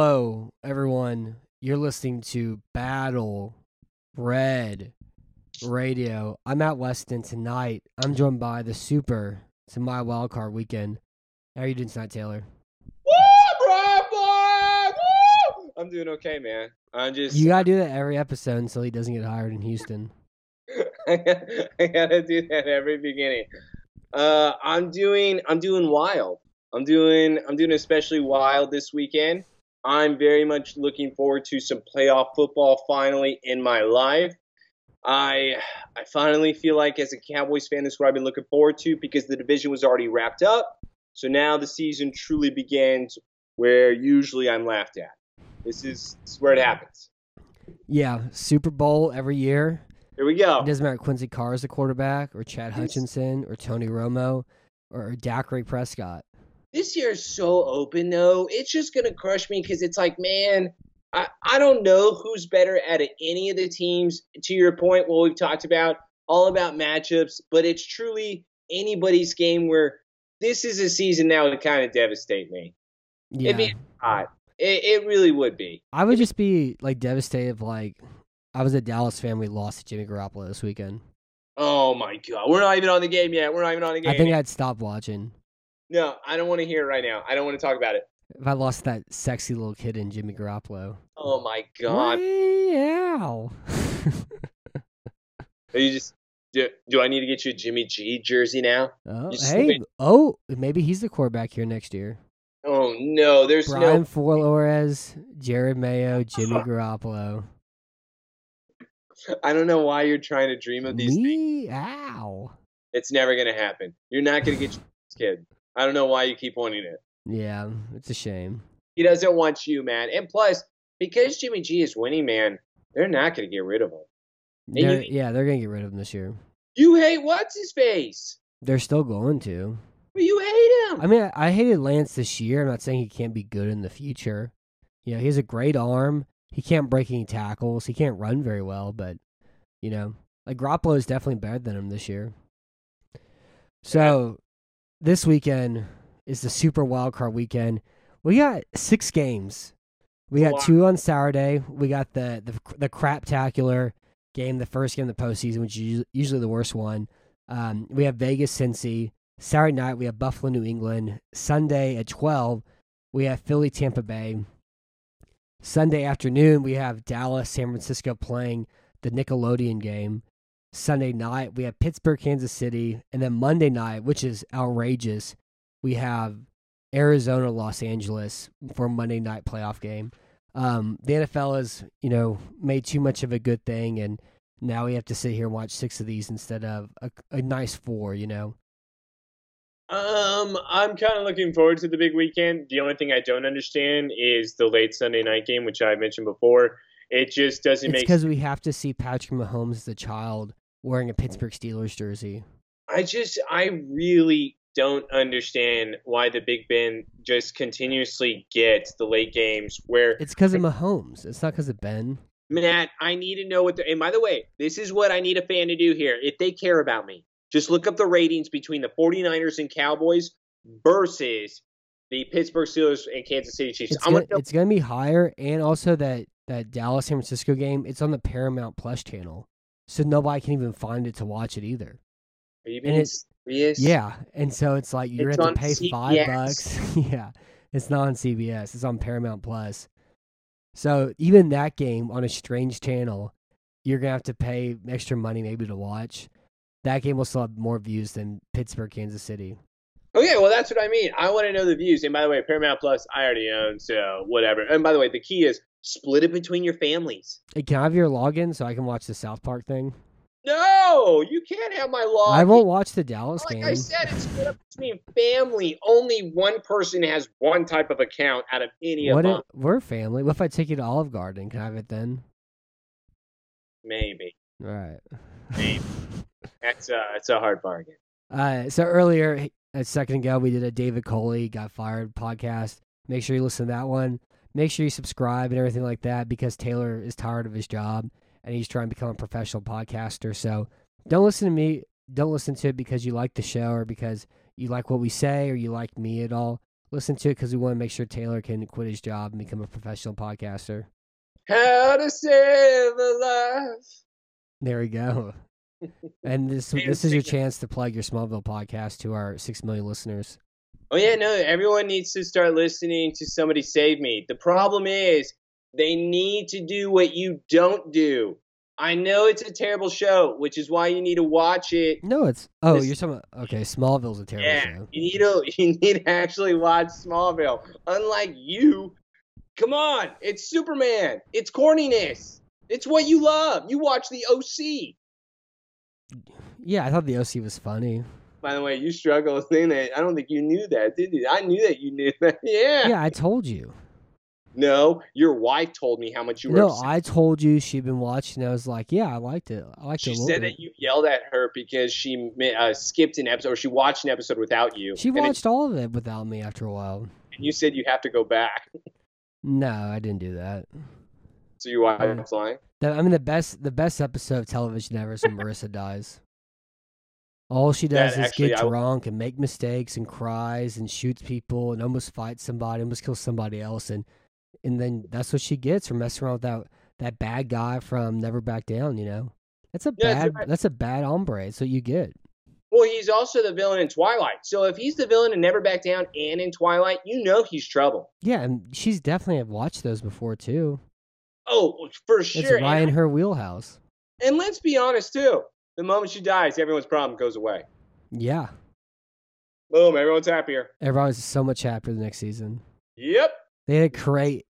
Hello, everyone. You're listening to Battle Red Radio. I'm Matt Weston tonight. I'm joined by the Super. It's my wild card weekend. How are you doing tonight, Taylor? Woo, bro, boy! Woo! I'm doing okay, man. I'm just You gotta do that every episode until he doesn't get hired in Houston. I gotta do that every beginning. Uh, I'm doing I'm doing wild. I'm doing I'm doing especially wild this weekend. I'm very much looking forward to some playoff football finally in my life. I I finally feel like as a Cowboys fan, this is what I've been looking forward to because the division was already wrapped up. So now the season truly begins where usually I'm laughed at. This is, this is where it happens. Yeah, Super Bowl every year. Here we go. It doesn't matter if Quincy Carr is the quarterback, or Chad Hutchinson, or Tony Romo, or Dak Ray Prescott. This year is so open though. It's just gonna crush me because it's like, man, I, I don't know who's better at any of the teams. To your point, what we've talked about, all about matchups, but it's truly anybody's game where this is a season that would kind of devastate me. Yeah, It'd be hot. It, it really would be. I would just be like devastated if like I was a Dallas fan. We lost to Jimmy Garoppolo this weekend. Oh my god, we're not even on the game yet. We're not even on the game. I think yet. I'd stop watching no, I don't want to hear it right now. I don't want to talk about it. if I lost that sexy little kid in Jimmy Garoppolo. Oh my god. Meow. Are you just do, do I need to get you a Jimmy G jersey now? oh, hey, oh, maybe he's the quarterback here next year. Oh no, there's Brian no Flores, Jerod Mayo, Jimmy Garoppolo. I don't know why you're trying to dream of these things. Meow. It's never gonna happen. You're not gonna get your kid. I don't know why you keep wanting it. Yeah, it's a shame. He doesn't want you, man. And plus, because Jimmy G is winning, man, they're not gonna get rid of him. They're- yeah, they're gonna get rid of him this year. You hate what's his face? They're still going to. But you hate him. I mean, I I hated Lance this year. I'm not saying he can't be good in the future. You know, he has a great arm. He can't break any tackles. He can't run very well, but you know, like Garoppolo is definitely better than him this year. So, this weekend is the Super Wild Card weekend. We got six games. We got two on Saturday. We got the the the craptacular game, the first game of the postseason, which is usually the worst one. Um, we have Vegas, Cincy. Saturday night we have Buffalo, New England. Sunday at twelve we have Philly, Tampa Bay. Sunday afternoon we have Dallas, San Francisco playing the Nickelodeon game. Sunday night we have Pittsburgh, Kansas City, and then Monday night, which is outrageous, we have Arizona, Los Angeles for a Monday night playoff game. Um, the NFL has, you know, made too much of a good thing, and now we have to sit here and watch six of these instead of a, a nice four. You know, Um, I'm kind of looking forward to the big weekend. The only thing I don't understand is the late Sunday night game, which I mentioned before. It just doesn't it's make. because we have to see Patrick Mahomes as a child wearing a Pittsburgh Steelers jersey. I just, I really don't understand why the Big Ben just continuously gets the late games where It's because of Mahomes. It's not because of Ben. Matt, I need to know what the. And by the way, this is what I need a fan to do here. If they care about me, just look up the ratings between the 49ers and Cowboys versus the Pittsburgh Steelers and Kansas City Chiefs. It's gonna, it's gonna be higher, and also that that Dallas San Francisco game. It's on the Paramount Plus channel, so nobody can even find it to watch it either. Are you and being it's- serious? Yeah, and so it's like you're have to pay five bucks. yeah, it's not on CBS. It's on Paramount Plus. So even that game on a strange channel, you're gonna have to pay extra money maybe to watch. That game will still have more views than Pittsburgh, Kansas City. Okay, well that's what I mean. I want to know the views. And by the way, Paramount Plus I already own, so whatever. And by the way, the key is split it between your families. Hey, can I have your login so I can watch the South Park thing? No, you can't have my log. I won't watch the Dallas Like game. I said, it's split up between family. Only one person has one type of account out of any what of if, them. we're family. What if I take you to Olive Garden? Can I have it then? Maybe. All right. Maybe. That's a, that's a hard bargain. Uh, so earlier, a second ago, we did a David Culley got fired podcast. Make sure you listen to that one. Make sure you subscribe and everything like that because Taylor is tired of his job and he's trying to become a professional podcaster. So don't listen to me. Don't listen to it because you like the show or because you like what we say or you like me at all. Listen to it because we want to make sure Taylor can quit his job and become a professional podcaster. How to save a life. There we go. And this this is your chance to plug your Smallville podcast to our six million listeners. Oh yeah, no, everyone needs to start listening to Somebody Save Me. The problem is they need to do what you don't do. I know it's a terrible show, which is why you need to watch it. No, it's oh, This- you're talking okay. Smallville's a terrible Yeah, show. you need to you need to actually watch Smallville. Unlike you, come on, it's Superman. It's corniness. It's what you love. You watch the OC. Yeah, I thought the OC was funny. By the way, you struggle saying that. I don't think you knew that, did you? I knew that you knew that. Yeah. Yeah, I told you. No, your wife told me how much you were. No, upset. I told you she'd been watching. I was like, yeah, I liked it. I liked it She said bit. that you yelled at her because she uh, skipped an episode, or she watched an episode without you. She and it- watched all of it without me after a while. and you said you have to go back, No, I didn't do that. so you watched Mm. flying. The, I mean, the best the best episode of television ever is when Marissa dies. All she does is actually, get I- drunk and make mistakes and cries and shoots people and almost fights somebody, almost kills somebody else, and and then that's what she gets for messing around with that that bad guy from Never Back Down. You know, that's a Yeah, bad that's a bad hombre. That's what you get. Well, he's also the villain in Twilight. So if he's the villain in Never Back Down and in Twilight, you know he's trouble. Yeah, and she's definitely have watched those before too. Oh, for sure. It's right in her wheelhouse. and let's be honest too. The moment she dies, everyone's problem goes away. Yeah, Boom, everyone's happier. Everyone's so much happier the next season. Yep. They had to create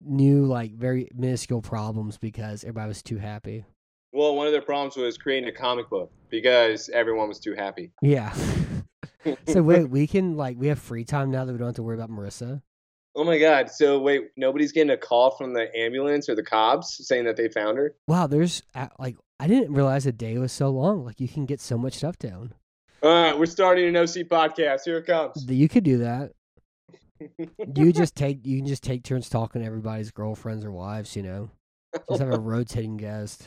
new, like, very minuscule problems because everybody was too happy. Well, one of their problems was creating a comic book because everyone was too happy. Yeah. so wait, we can like we have free time now that we don't have to worry about Marissa. Oh my god. So wait, nobody's getting a call from the ambulance or the cops saying that they found her? Wow, there's like I didn't realize a day was so long. Like you can get so much stuff down. All right, we're starting an OC podcast. Here it comes. You could do that. You just take you can just take turns talking to everybody's girlfriends or wives. You know, just have a rotating guest.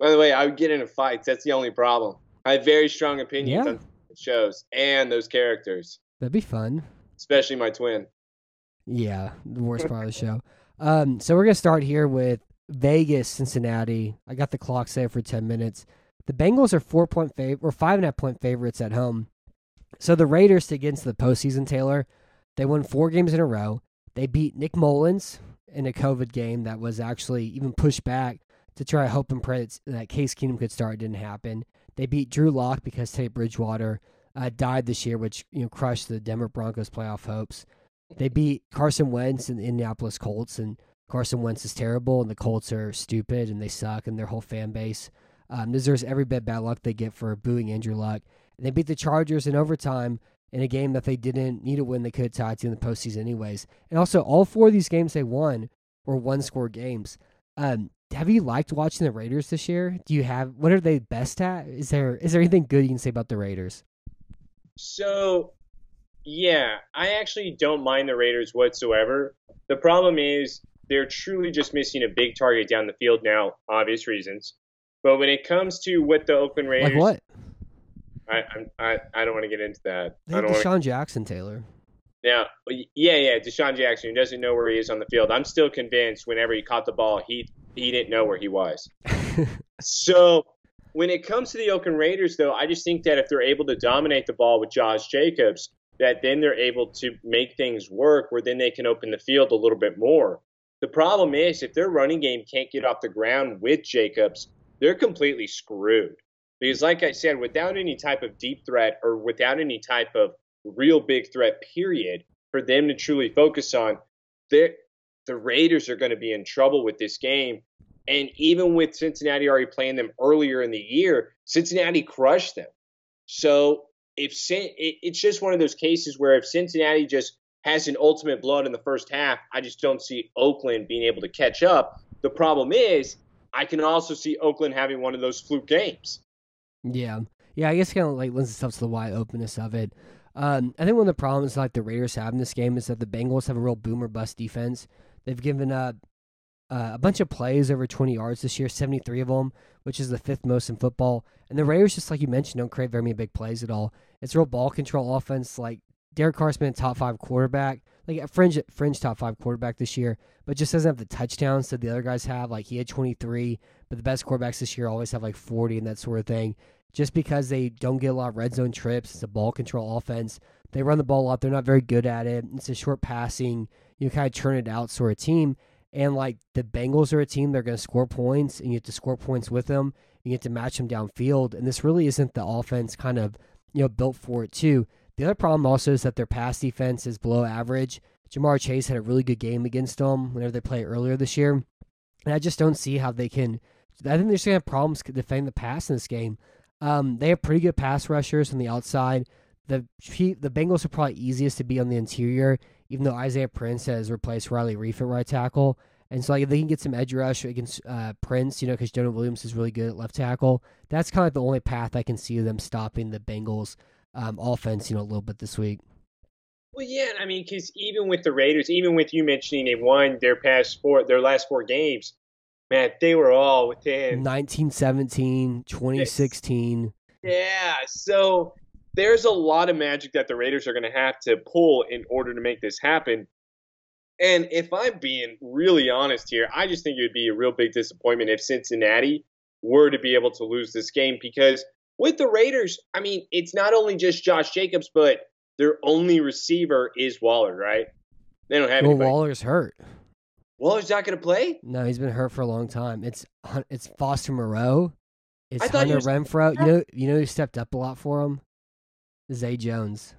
By the way, I would get into fights. That's the only problem. I have very strong opinions Yeah. on shows and those characters, That'd be fun. especially my twin. Yeah, the worst part of the show. Um, so we're gonna start here with Vegas, Cincinnati. I got the clock set for ten minutes. The Bengals are four point fav- or five and a half point favorites at home. So the Raiders to get into the postseason, Taylor, they won four games in a row. They beat Nick Mullens in a COVID game that was actually even pushed back to try to hope and pray that- that Case Keenum could start. It didn't happen. They beat Drew Lock because Teddy Bridgewater uh, died this year, which you know crushed the Denver Broncos playoff hopes. They beat Carson Wentz and the Indianapolis Colts, and Carson Wentz is terrible, and the Colts are stupid and they suck, and their whole fan base um, deserves every bit bad luck they get for booing Andrew Luck. And they beat the Chargers in overtime in a game that they didn't need to win. They could have tied to in the postseason anyways. And also, all four of these games they won were one score games. Um, have you liked watching the Raiders this year? Do you have what are they best at? Is there is there anything good you can say about the Raiders? So, yeah, I actually don't mind the Raiders whatsoever. The problem is they're truly just missing a big target down the field now, obvious reasons. But when it comes to what the Oakland Raiders, Like what? I, I'm- I, I don't want to get into that. They I don't DeSean Jackson, Taylor. Now, yeah, yeah, DeSean Jackson, who doesn't know where he is on the field. I'm still convinced whenever he caught the ball, he he didn't know where he was. So when it comes to the Oakland Raiders, though, I just think that if they're able to dominate the ball with Josh Jacobs, that then they're able to make things work where then they can open the field a little bit more. The problem is if their running game can't get off the ground with Jacobs, they're completely screwed. Because, like I said, without any type of deep threat or without any type of real big threat, period, for them to truly focus on, the Raiders are going to be in trouble with this game And even with Cincinnati already playing them earlier in the year, Cincinnati crushed them. So if it's just one of those cases where if Cincinnati just has an ultimate blood in the first half, I just don't see Oakland being able to catch up. The problem is, I can also see Oakland having one of those fluke games. Yeah, yeah. I guess kind of like lends itself to the wide openness of it. Um, I think one of the problems like the Raiders have in this game is that the Bengals have a real boomer bust defense. They've given up uh, a bunch of plays over 20 yards this year, 73 of them, which is the fifth most in football. And the Raiders, just like you mentioned, don't create very many big plays at all. It's a real ball control offense. Like Derek Carr's been a top five quarterback, like a fringe fringe top five quarterback this year, but just doesn't have the touchdowns that the other guys have. Like he had 23, but the best quarterbacks this year always have like 40 and that sort of thing just because they don't get a lot of red zone trips. It's a ball control offense. They run the ball a lot. They're not very good at it. It's a short passing, you kind of turn it out sort of team. And like the Bengals are a team, they're going to score points, and you have to score points with them. You get to match them downfield, and this really isn't the offense kind of you know built for it too. The other problem also is that their pass defense is below average. Ja'Marr Chase had a really good game against them whenever they played earlier this year, and I just don't see how they can. I think they're just going to have problems defending the pass in this game. Um, they have pretty good pass rushers on the outside. The the Bengals are probably easiest to be on the interior, even though Isaiah Prince has replaced Riley Reiff at right tackle. And so, like, if they can get some edge rush against uh, Prince, you know, because Jonah Williams is really good at left tackle, that's kind of the only path I can see them stopping the Bengals um, offense, you know, a little bit this week. Well, yeah, I mean, because even with the Raiders, even with you mentioning they won their past four, their last four games, man, they were all within 1917, 2016. Yeah, so there's a lot of magic that the Raiders are going to have to pull in order to make this happen. And if I'm being really honest here, I just think it would be a real big disappointment if Cincinnati were to be able to lose this game because with the Raiders, I mean, it's not only just Josh Jacobs, but their only receiver is Waller, right? They don't have well, anybody. Waller's hurt. Waller's not going to play? No, he's been hurt for a long time. It's it's Foster Moreau. It's Hunter was... Renfrow. You know, you know who stepped up a lot for him? Zay Jones.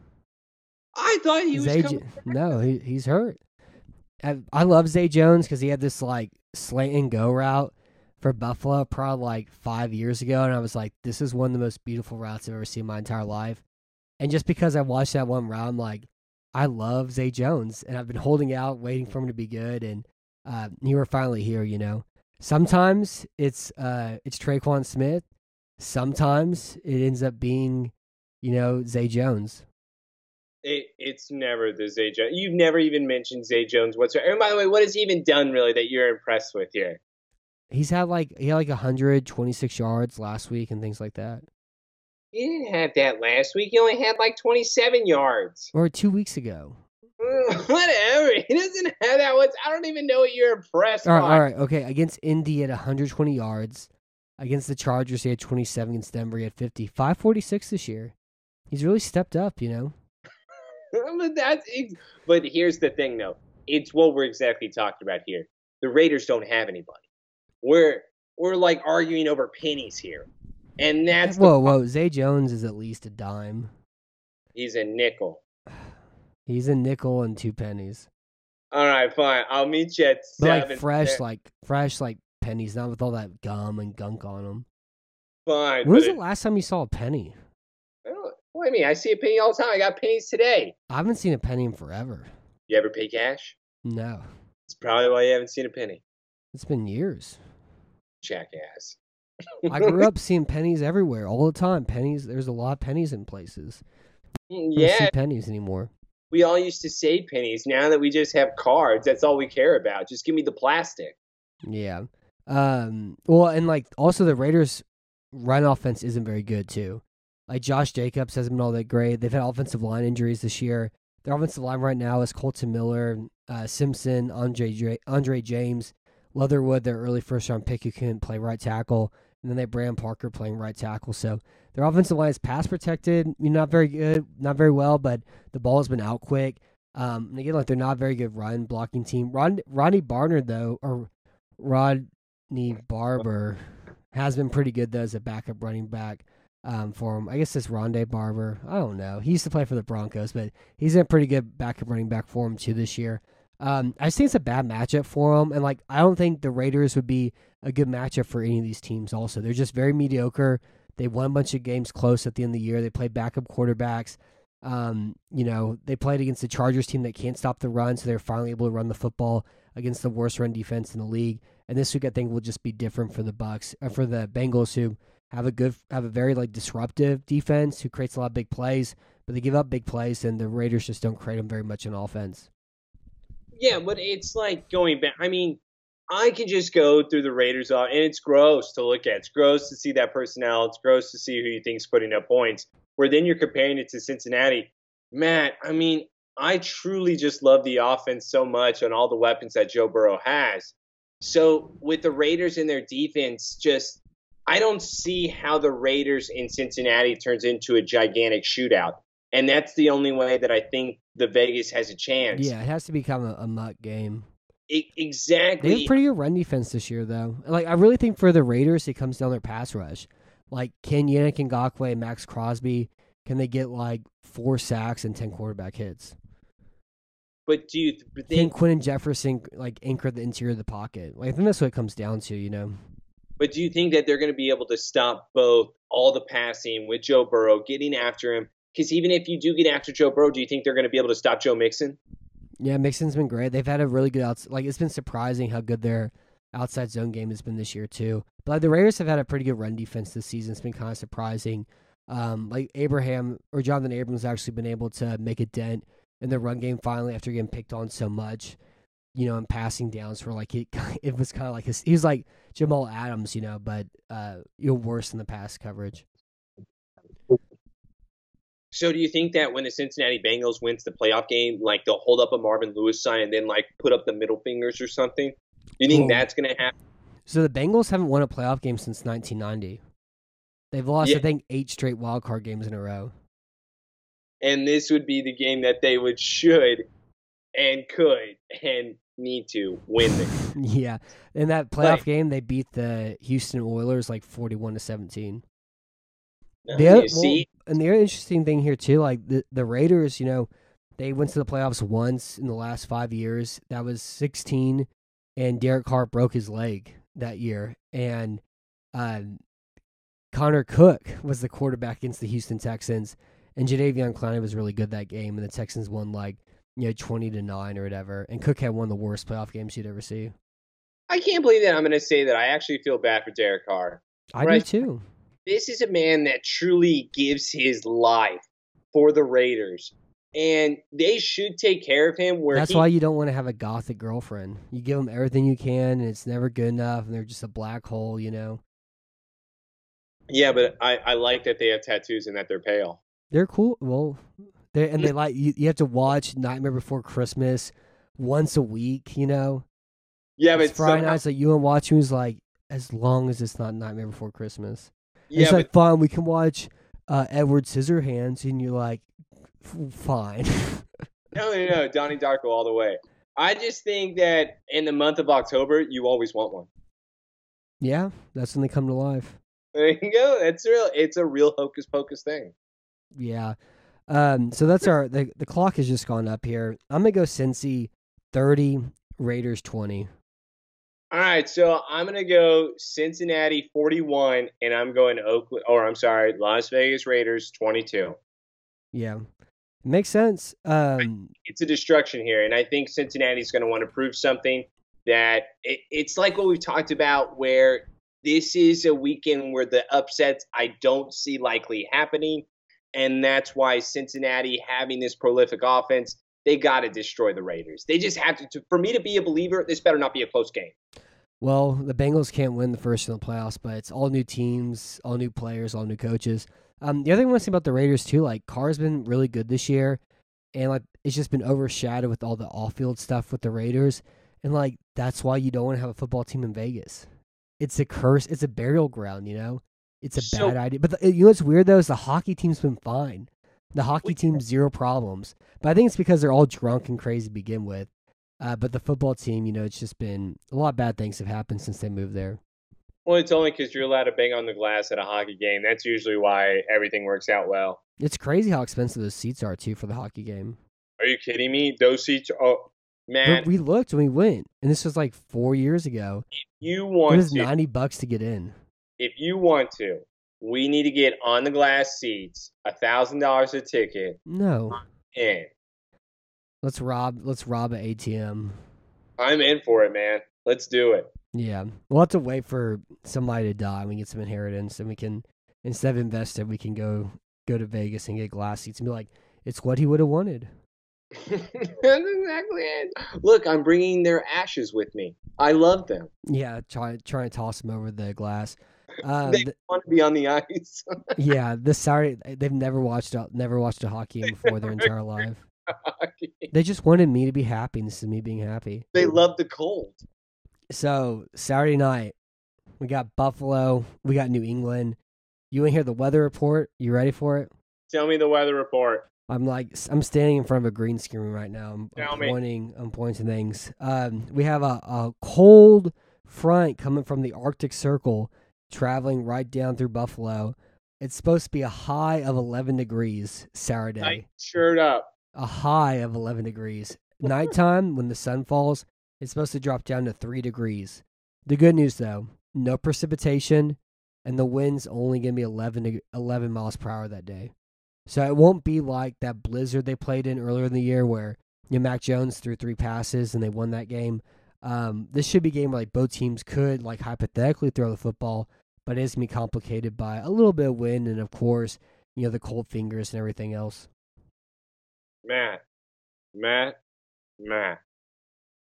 I thought he Zay was. no, he, he's hurt. I, I love Zay Jones because he had this like slant and go route for Buffalo probably like five years ago, and I was like, this is one of the most beautiful routes I've ever seen in my entire life. And just because I watched that one route, I'm like, I love Zay Jones, and I've been holding out, waiting for him to be good, and uh, you were finally here. You know, sometimes it's uh, it's Tre'Quan Smith, sometimes it ends up being, you know, Zay Jones. It, it's never the Zay Jones. You've never even mentioned Zay Jones whatsoever. And by the way, what has he even done really that you're impressed with here? He's had like he had like 126 yards last week and things like that. He didn't have that last week. He only had like 27 yards. Or two weeks ago. Whatever. He doesn't have that much. I don't even know what you're impressed all right, All right, okay. Against Indy at 120 yards. Against the Chargers, he had 27. Against Denver, he had 50. 546 this year. He's really stepped up, you know. but that's. But here's the thing, though. It's what we're exactly talking about here. The Raiders don't have anybody. We're we're like arguing over pennies here, and that's whoa, whoa. Zay Jones is at least a dime. He's a nickel. He's a nickel and two pennies. All right, fine. I'll meet you at but seven. like fresh, there. like fresh, like pennies, not with all that gum and gunk on them. Fine. When was the last time you saw a penny? What do you mean? I see a penny all the time. I got pennies today. I haven't seen a penny in forever. You ever pay cash? No. It's probably why you haven't seen a penny. It's been years. Jackass. I grew up seeing pennies everywhere all the time. Pennies. There's a lot of pennies in places. Mm, yeah. see pennies anymore we all used to save pennies. Now that we just have cards, that's all we care about. Just give me the plastic. Yeah. Um. Well, and like also the Raiders' run offense isn't very good too. Like Josh Jacobs hasn't been all that great. They've had offensive line injuries this year. Their offensive line right now is Colton Miller, uh, Simpson, Andre Andre James, Leatherwood, their early first round pick who can play right tackle, and then they Brandon Parker playing right tackle. So their offensive line is pass protected, you know, not very good, not very well, but the ball has been out quick. Um, and again, like they're not very good run blocking team. Ron, Ronnie Barnard though, or Rodney Barber, has been pretty good though as a backup running back um, for him. I guess it's Rondé Barber. I don't know. He used to play for the Broncos, but he's a pretty good backup running back for him too this year. Um, I just think it's a bad matchup for them, and like I don't think the Raiders would be a good matchup for any of these teams. Also, they're just very mediocre. They won a bunch of games close at the end of the year. They played backup quarterbacks. Um, you know, they played against the Chargers team that can't stop the run, so they're finally able to run the football against the worst run defense in the league. And this week, I think will just be different for the Bucks, uh, for the Bengals, who have a good, have a very like disruptive defense, who creates a lot of big plays, but they give up big plays, and the Raiders just don't create them very much in offense. Yeah, but it's like going back. I mean, I can just go through the Raiders, off, and it's gross to look at. It's gross to see that personnel. It's gross to see who you think's putting up points. Where then you're comparing it to Cincinnati. Matt, I mean, I truly just love the offense so much and all the weapons that Joe Burrow has. So with the Raiders and their defense, just I don't see how the Raiders in Cincinnati turns into a gigantic shootout. And that's the only way that I think the Vegas has a chance. Yeah, it has to become a, a muck game. It, exactly. They have pretty good run defense this year, though. Like I really think for the Raiders, it comes down their pass rush. Like can Yannick Ngakoue and Maxx Crosby can they get like four sacks and ten quarterback hits? But do you think Can and Jefferson like anchor the interior of the pocket? Like I think that's what it comes down to, you know. But do you think that they're going to be able to stop both all the passing with Joe Burrow, getting after him? Because even if you do get after Joe Burrow, do you think they're going to be able to stop Joe Mixon? Yeah, Mixon's been great. They've had a really good outs. Like it's been surprising how good their outside zone game has been this year too. But like, the Raiders have had a pretty good run defense this season. It's been kind of surprising. Um, like Abraham or Jonathan Abrams actually been able to make a dent in the run game finally after getting picked on so much. You know, in passing downs for like he, it was kind of like his. He was like Jamal Adams, you know, but uh, you're worse in the pass coverage. So do you think that when the Cincinnati Bengals wins the playoff game, like they'll hold up a Marvin Lewis sign and then like put up the middle fingers or something? Do you think that's going to happen? So the Bengals haven't won a playoff game since 1990. They've lost, Yeah. I think, eight straight wild card games in a row. And this would be the game that they would should and could and need to win. Yeah, in that playoff Right. game, they beat the Houston Oilers like 41 to 17. The other, well, and the other interesting thing here too, like the the Raiders, you know, they went to the playoffs once in the last five years. That was 16, and Derek Carr broke his leg that year, and um, Connor Cook was the quarterback against the Houston Texans, and Jadeveon Clowney was really good that game, and the Texans won like you know 20 to nine or whatever, and Cook had one of the worst playoff games you'd ever see. I can't believe that I'm going to say that I actually feel bad for Derek Carr. I Right. do too. This is a man that truly gives his life for the Raiders. And they should take care of him where That's he why you don't want to have a gothic girlfriend. You give them everything you can, and it's never good enough, and they're just a black hole, you know. Yeah, but I, I like that they have tattoos and that they're pale. They're cool. Well, they and they like you. You have to watch Nightmare Before Christmas once a week. You know, Yeah, but it's Friday somehow- nights like you and watch who's like as long as it's not Nightmare Before Christmas. Yeah, it's but like fine. We can watch uh, Edward Scissorhands, and you're like, fine. no, no, no, Donnie Darko all the way. I just think that in the month of October, you always want one. yeah, that's when they come to life. There you go. That's real. It's a real hocus pocus thing. Yeah. Um, so that's our the the clock has just gone up here. I'm gonna go Cincy thirty, Raiders twenty. All right, so I'm gonna go Cincinnati 41, and I'm going to Oakland, or I'm sorry, Las Vegas Raiders 22. Yeah. Makes sense. Um It's a destruction here, and I think Cincinnati's going to want to prove something that it, it's like what we've talked about, where this is a weekend where the upsets I don't see likely happening, and that's why Cincinnati having this prolific offense, they got to destroy the Raiders. They just have to, to. For me to be a believer, this better not be a close game. well, the Bengals can't win the first in the playoffs, but it's all new teams, all new players, all new coaches. Um the other thing I want to say about the Raiders too, like Carr's been really good this year and like it's just been overshadowed with all the off field stuff with the Raiders. And like that's why you don't want to have a football team in Vegas. It's a curse. It's a burial ground. You know, it's a So- bad idea. But the, you know what's weird though is the hockey team's been fine. The hockey team zero problems. But I think it's because they're all drunk and crazy to begin with. Uh, but the football team, you know, it's just been a lot of bad things have happened since they moved there. Well, it's only because you're allowed to bang on the glass at a hockey game. That's usually why everything works out well. It's crazy how expensive those seats are too for the hockey game. Are you kidding me? Those seats are Man, But we looked and we went, and this was like four years ago. you It want was to ninety bucks to get in. if you want to, we need to get on the glass seats, a thousand dollars a ticket No, in. let's rob. Let's rob an ATM. I'm in for it, man. Let's do it. Yeah, we'll have to wait for somebody to die and we get some inheritance, and we can instead of invest it, we can go go to Vegas and get glass seats and be like, it's what he would have wanted. That's exactly it. Look, I'm bringing their ashes with me. I love them. Yeah, try try and toss them over the glass. Uh, they th- want to be on the ice. yeah, this Saturday they've never watched a, never watched a hockey game before their entire life. They just wanted me to be happy, and this is me being happy. they love the cold. So Saturday night, we got Buffalo, we got New England. You want to hear the weather report? You ready for it? Tell me the weather report. I'm like I'm standing in front of a green screen right now. I'm, Tell I'm me. pointing. I'm pointing things. Um, we have a, a cold front coming from the Arctic Circle, traveling right down through Buffalo. It's supposed to be a high of 11 degrees Saturday. Night shirt up. A high of 11 degrees. Nighttime when the sun falls, it's supposed to drop down to three degrees. The good news though, no precipitation, and the wind's only going to be 11 to 11 miles per hour that day. So it won't be like that blizzard they played in earlier in the year where you know, Mac Jones threw three passes and they won that game. Um, this should be a game where like both teams could like hypothetically throw the football, but it's gonna be complicated by a little bit of wind and of course you know the cold fingers and everything else. Matt, Matt, Matt.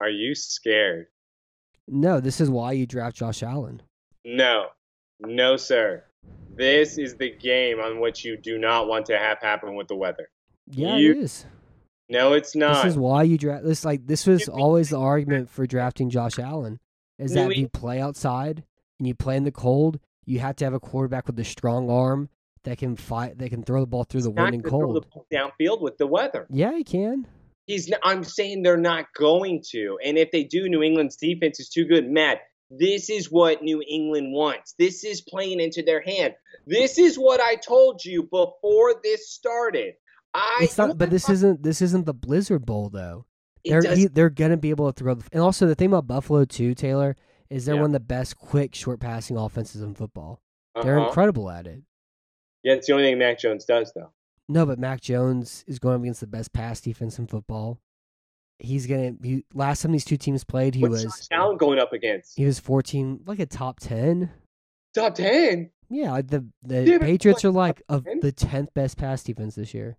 Are you scared? No, this is why you draft Josh Allen. No, no, sir. This is the game on which you do not want to have happen with the weather. Yeah, You- it is. No, it's not. This is why you draft. This like this was always the argument for drafting Josh Allen is that if you play outside and you play in the cold, you have to have a quarterback with a strong arm that can fight, that can throw the ball through the wind and gonna throw the cold. downfield with the weather. Yeah, he can. He's. Not, I'm saying they're not going to, and if they do, New England's defense is too good. Matt, this is what New England wants. This is playing into their hand. This is what I told you before this started. I. It's not, but this isn't this isn't the Blizzard Bowl though. They're does- they're gonna be able to throw. The, and also the thing about Buffalo too, Taylor, is they're Yeah. one of the best quick short passing offenses in football. They're uh-huh. incredible at it. Yeah, it's the only thing Mac Jones does, though. No, but Mac Jones is going up against the best pass defense in football. He's gonna. He, last time these two teams played, he What's was Allen going up against? he was fourteen, like a top ten. Top ten. Yeah, the the Yeah, Patriots are like of the tenth best pass defense this year.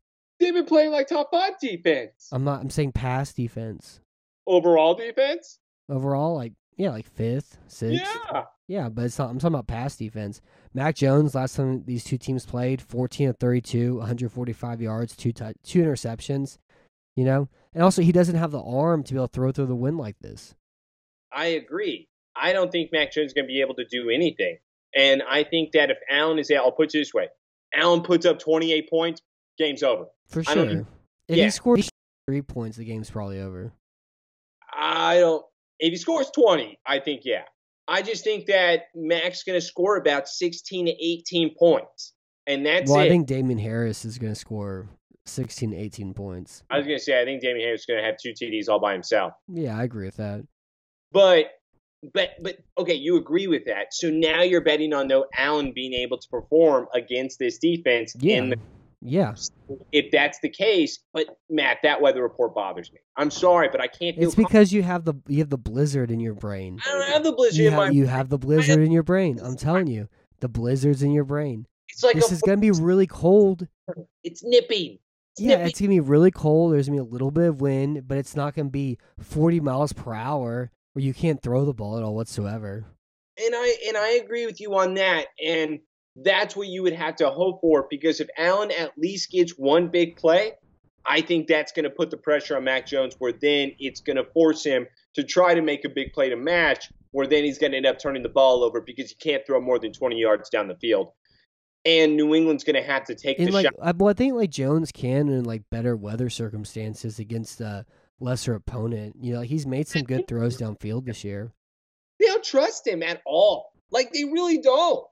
They've been playing like top five defense. I'm not. I'm saying pass defense Overall defense? overall. Like yeah, like fifth, sixth. Yeah. Yeah, but it's not. I'm talking about pass defense. Mac Jones last time these two teams played, 14 of 32, 145 yards, two tou- two interceptions. You know, and also he doesn't have the arm to be able to throw through the wind like this. I agree. I don't think Mac Jones is going to be able to do anything. And I think that if Allen is, I'll put it this way: Allen puts up 28 points, game's over. For sure. If yeah. he scores three points, the game's probably over. I don't. If he scores 20, I think yeah. I just think that Mac's going to score about 16 to 18 points, and that's well, it. I think Damien Harris is going to score 16, to 18 points. I was going to say I think Damien Harris is going to have two TDs all by himself. Yeah, I agree with that. But but but okay, you agree with that. So now you're betting on no Allen being able to perform against this defense. Yeah. In the, Yeah. if that's the case, but Matt, that weather report bothers me. I'm sorry, but I can't feel. It's because you have the you have the blizzard in your brain. I don't have the blizzard You in have, my. you have the blizzard in your brain. I'm telling you. The blizzard's in your brain. it's like This a, is going to be really cold. it's nipping. It's Yeah, nipping. it's gonna be really cold. There's gonna be a little bit of wind, but it's not gonna be 40 miles per hour where you can't throw the ball at all whatsoever. and I and I agree with you on that. And that's what you would have to hope for because if Allen at least gets one big play, I think that's going to put the pressure on Mac Jones. Where then it's going to force him to try to make a big play to match. Where then he's going to end up turning the ball over because he can't throw more than 20 yards down the field. And New England's going to have to take And the like, shot. I, well, I think like Jones can in like better weather circumstances against a lesser opponent. You know, he's made some good throws downfield this year. They don't trust him at all. Like they really don't.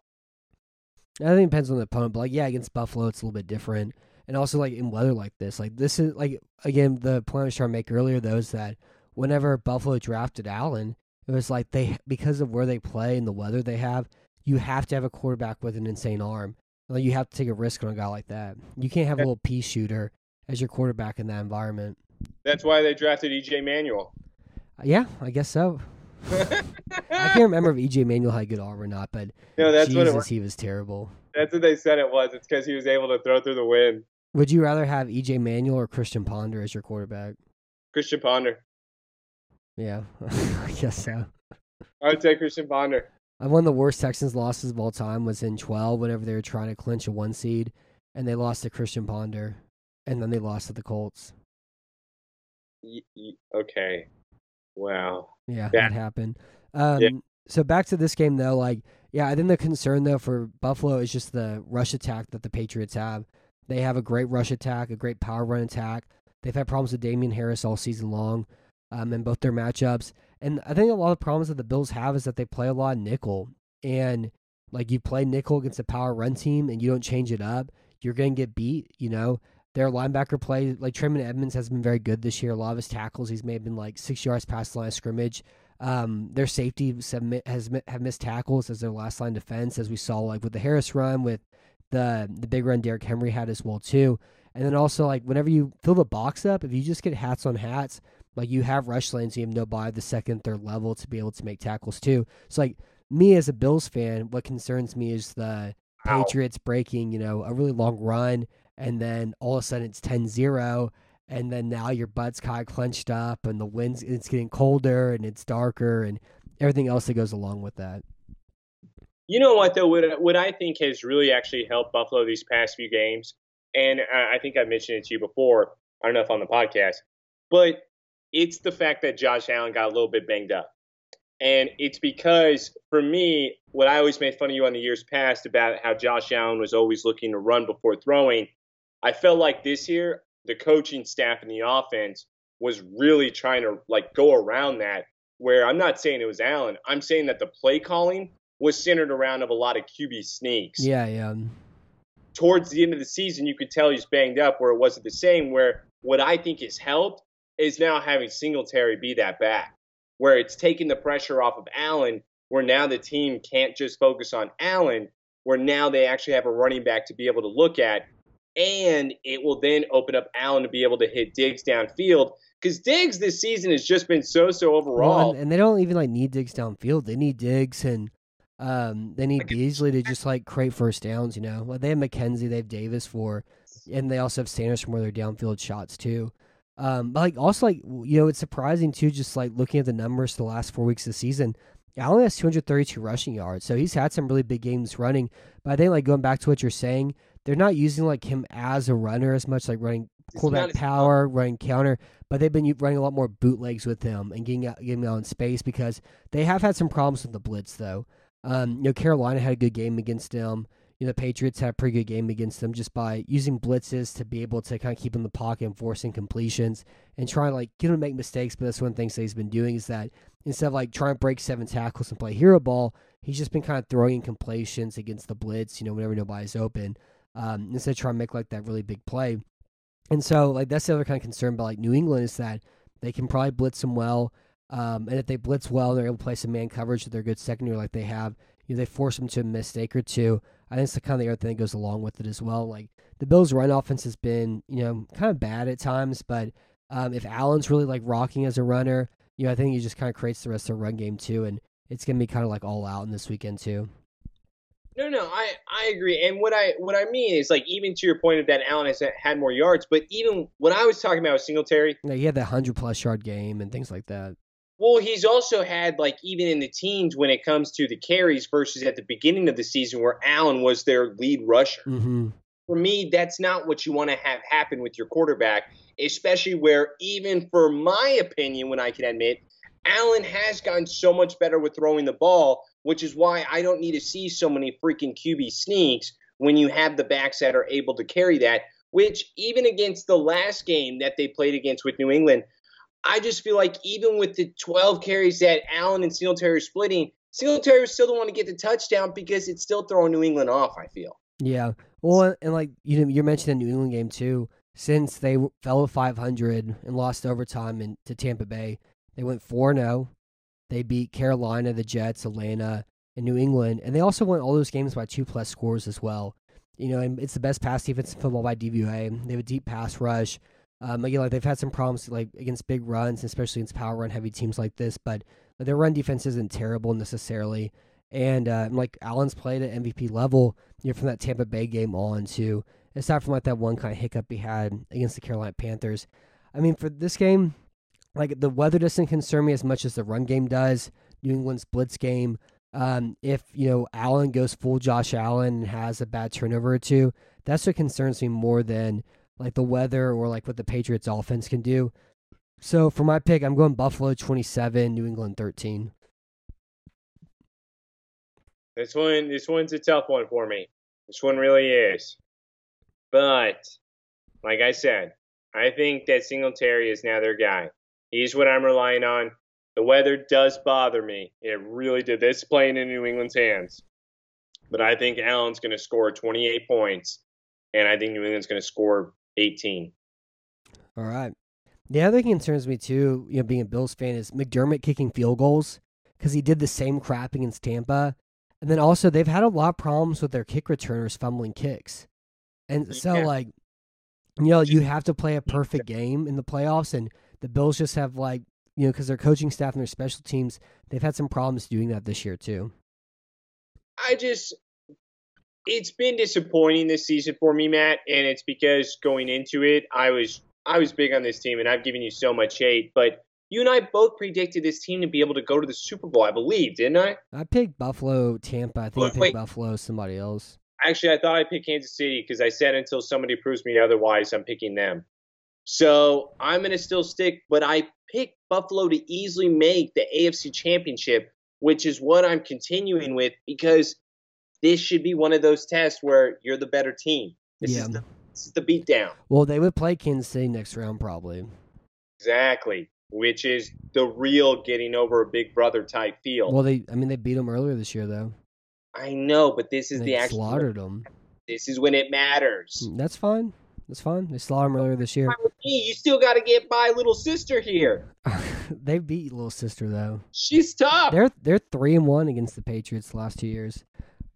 I think it depends on the opponent, but like yeah, against Buffalo it's a little bit different. And also like in weather like this, like this is like again the point I was trying to make earlier though is that whenever Buffalo drafted Allen, it was like they because of where they play and the weather they have, you have to have a quarterback with an insane arm. Like you have to take a risk on a guy like that. You can't have a little pea shooter as your quarterback in that environment. That's why they drafted EJ Manuel. Uh, yeah, I guess so. I can't remember if EJ Manuel had good arm or not, but No, that's Jesus, what it was. he was terrible. That's what they said it was. It's because he was able to throw through the wind. Would you rather have EJ Manuel or Christian Ponder as your quarterback? Christian Ponder. Yeah, I guess so. I would say Christian Ponder. I One of the worst Texans losses of all time was in 12 whenever they were trying to clinch a one seed, and they lost to Christian Ponder, and then they lost to the Colts. Y- y- okay. Wow. Yeah, Yeah. that happened. Um, Yeah. So back to this game though, like yeah, I think the concern though for Buffalo is just the rush attack that the Patriots have. They have a great rush attack, a great power run attack. They've had problems with Damien Harris all season long, um, in both their matchups. And I think a lot of the problems that the Bills have is that they play a lot of nickel, and like you play nickel against a power run team and you don't change it up, you're gonna get beat. You know, their linebacker play, like Tremaine Edmunds, has been very good this year. A lot of his tackles, he's may have been like six yards past the line of scrimmage. Um, their safety has have missed tackles as their last line defense, as we saw like with the Harris run, with the the big run Derrick Henry had as well too. And then also like whenever you fill the box up, if you just get hats on hats, like you have rush lanes, you have nobody at the second, third level to be able to make tackles too. So like me as a Bills fan, what concerns me is the Patriots breaking, you know, a really long run and then all of a sudden it's 10-0 and then now your butt's kind of clenched up and the winds it's getting colder and it's darker and everything else that goes along with that. You know what though? What what I think has really actually helped Buffalo these past few games, and I I think I mentioned it to you before. I don't know if on the podcast, but it's the fact that Josh Allen got a little bit banged up, and it's because for me, what I always made fun of you on the years past about how Josh Allen was always looking to run before throwing. I felt like this year the coaching staff and the offense was really trying to like go around that. Where I'm not saying it was Allen, I'm saying that the play calling was centered around of a lot of QB sneaks. Yeah, yeah. Towards the end of the season, you could tell he's banged up where it wasn't the same. Where what I think has helped is now having Singletary be that back, where it's taking the pressure off of Allen, where now the team can't just focus on Allen, where now they actually have a running back to be able to look at. And it will then open up Allen to be able to hit Diggs downfield. Because Diggs this season has just been so so Well, overall. and, and they don't even like need Diggs downfield. They need Diggs and um they need Beasley to just like create first downs, you know. Like they have McKenzie, they have Davis for and they also have Sanders from where their downfield shots too. Um but like also like you know, it's surprising too, just like looking at the numbers the last four weeks of the season. Allen has 232 rushing yards, so he's had some really big games running. But I think like going back to what you're saying, they're not using like him as a runner as much, like running quarterback power, running counter, but they've been running a lot more bootlegs with him and getting out, getting out in space because they have had some problems with the blitz though. Um, you know, Carolina had a good game against them. You know, the Patriots had a pretty good game against them just by using blitzes to be able to kind of keep him in the pocket and forcing completions and trying to like get him to make mistakes. But that's one of the things that he's been doing is that instead of like trying to break seven tackles and play hero ball, he's just been kind of throwing incompletions against the blitz. You know, whenever nobody's open, um, instead of trying to make like that really big play. And so, like, that's the other kind of concern about like New England is that they can probably blitz them well. Um, and if they blitz well, they're able to play some man coverage with their good secondary like they have. You know, they force them to a mistake or two. I think it's the kind of the other thing that goes along with it as well. Like the Bills' run offense has been, you know, kind of bad at times, but um, if Allen's really like rocking as a runner, you know, I think he just kind of creates the rest of the run game too, and it's gonna be kind of like all out in this weekend too. No, no, I, I agree. And what I what I mean is like even to your point of that Allen has had more yards, but even what I was talking about with Singletary, You he had that hundred plus yard game and things like that. well, he's also had like even in the teens when it comes to the carries versus at the beginning of the season where Allen was their lead rusher. hmm For me, that's not what you want to have happen with your quarterback, especially where even for my opinion, when I can admit, Allen has gotten so much better with throwing the ball, which is why I don't need to see so many freaking QB sneaks when you have the backs that are able to carry that. Which even against the last game that they played against with New England, I just feel like even with the 12 carries that Allen and Singletary are splitting, Singletary was still the one to get the touchdown because it's still throwing New England off. I feel. Yeah. Well, and like you know, you're mentioning the New England game too. Since they fell to 500 and lost overtime in, to Tampa Bay, They went 4 0. They beat Carolina, the Jets, Atlanta, and New England. And they also won all those games by two plus scores as well. You know, and it's the best pass defense in football by DVOA. They have a deep pass rush. Um, again, like they've had some problems like against big runs, especially against power run heavy teams like this. But their run defense isn't terrible necessarily. And uh, like Allen's played at MVP level, you know, from that Tampa Bay game on to aside from like that one kind of hiccup he had against the Carolina Panthers. I mean, for this game, like the weather doesn't concern me as much as the run game does. New England's blitz game. Um, if you know Allen goes full Josh Allen and has a bad turnover or two, that's what concerns me more than like the weather or like what the Patriots offense can do. So for my pick, I'm going Buffalo 27, New England 13. This one, this one's a tough one for me. This one really is. But like I said, I think that Singletary is now their guy. He's what I'm relying on. The weather does bother me. It really did. This playing in New England's hands. But I think Allen's going to score 28 points, and I think New England's going to score 18. All right. The other thing concerns me too, you know, being a Bills fan, is McDermott kicking field goals because he did the same crap against Tampa, and then also they've had a lot of problems with their kick returners fumbling kicks, and so Yeah. like, you know, you have to play a perfect game in the playoffs, and the Bills just have like, you know, because their coaching staff and their special teams, they've had some problems doing that this year too. I just it's been disappointing this season for me, Matt, and it's because going into it, I was I was big on this team and I've given you so much hate, but you and I both predicted this team to be able to go to the Super Bowl, I believe, didn't I? I picked Buffalo, Tampa. I think I picked wait. Buffalo, somebody else. Actually, I thought I picked Kansas City because I said until somebody proves me otherwise, I'm picking them. So I'm going to still stick, but I picked Buffalo to easily make the AFC Championship, which is what I'm continuing with because this should be one of those tests where you're the better team. This, Yeah. is, the, this is the beatdown. Well, they would play Kansas City next round probably. Exactly. Which is the real getting over a big brother type feel. Well, they, I mean, they beat them earlier this year though. I know, but this is They the actual. slaughtered them. This is when it matters. Mm, that's fine. That's fine. They slaughtered them earlier this year. Fine with me. You still got to get by little sister here. they beat little sister though. She's tough. They're they're three and one against the Patriots the last two years.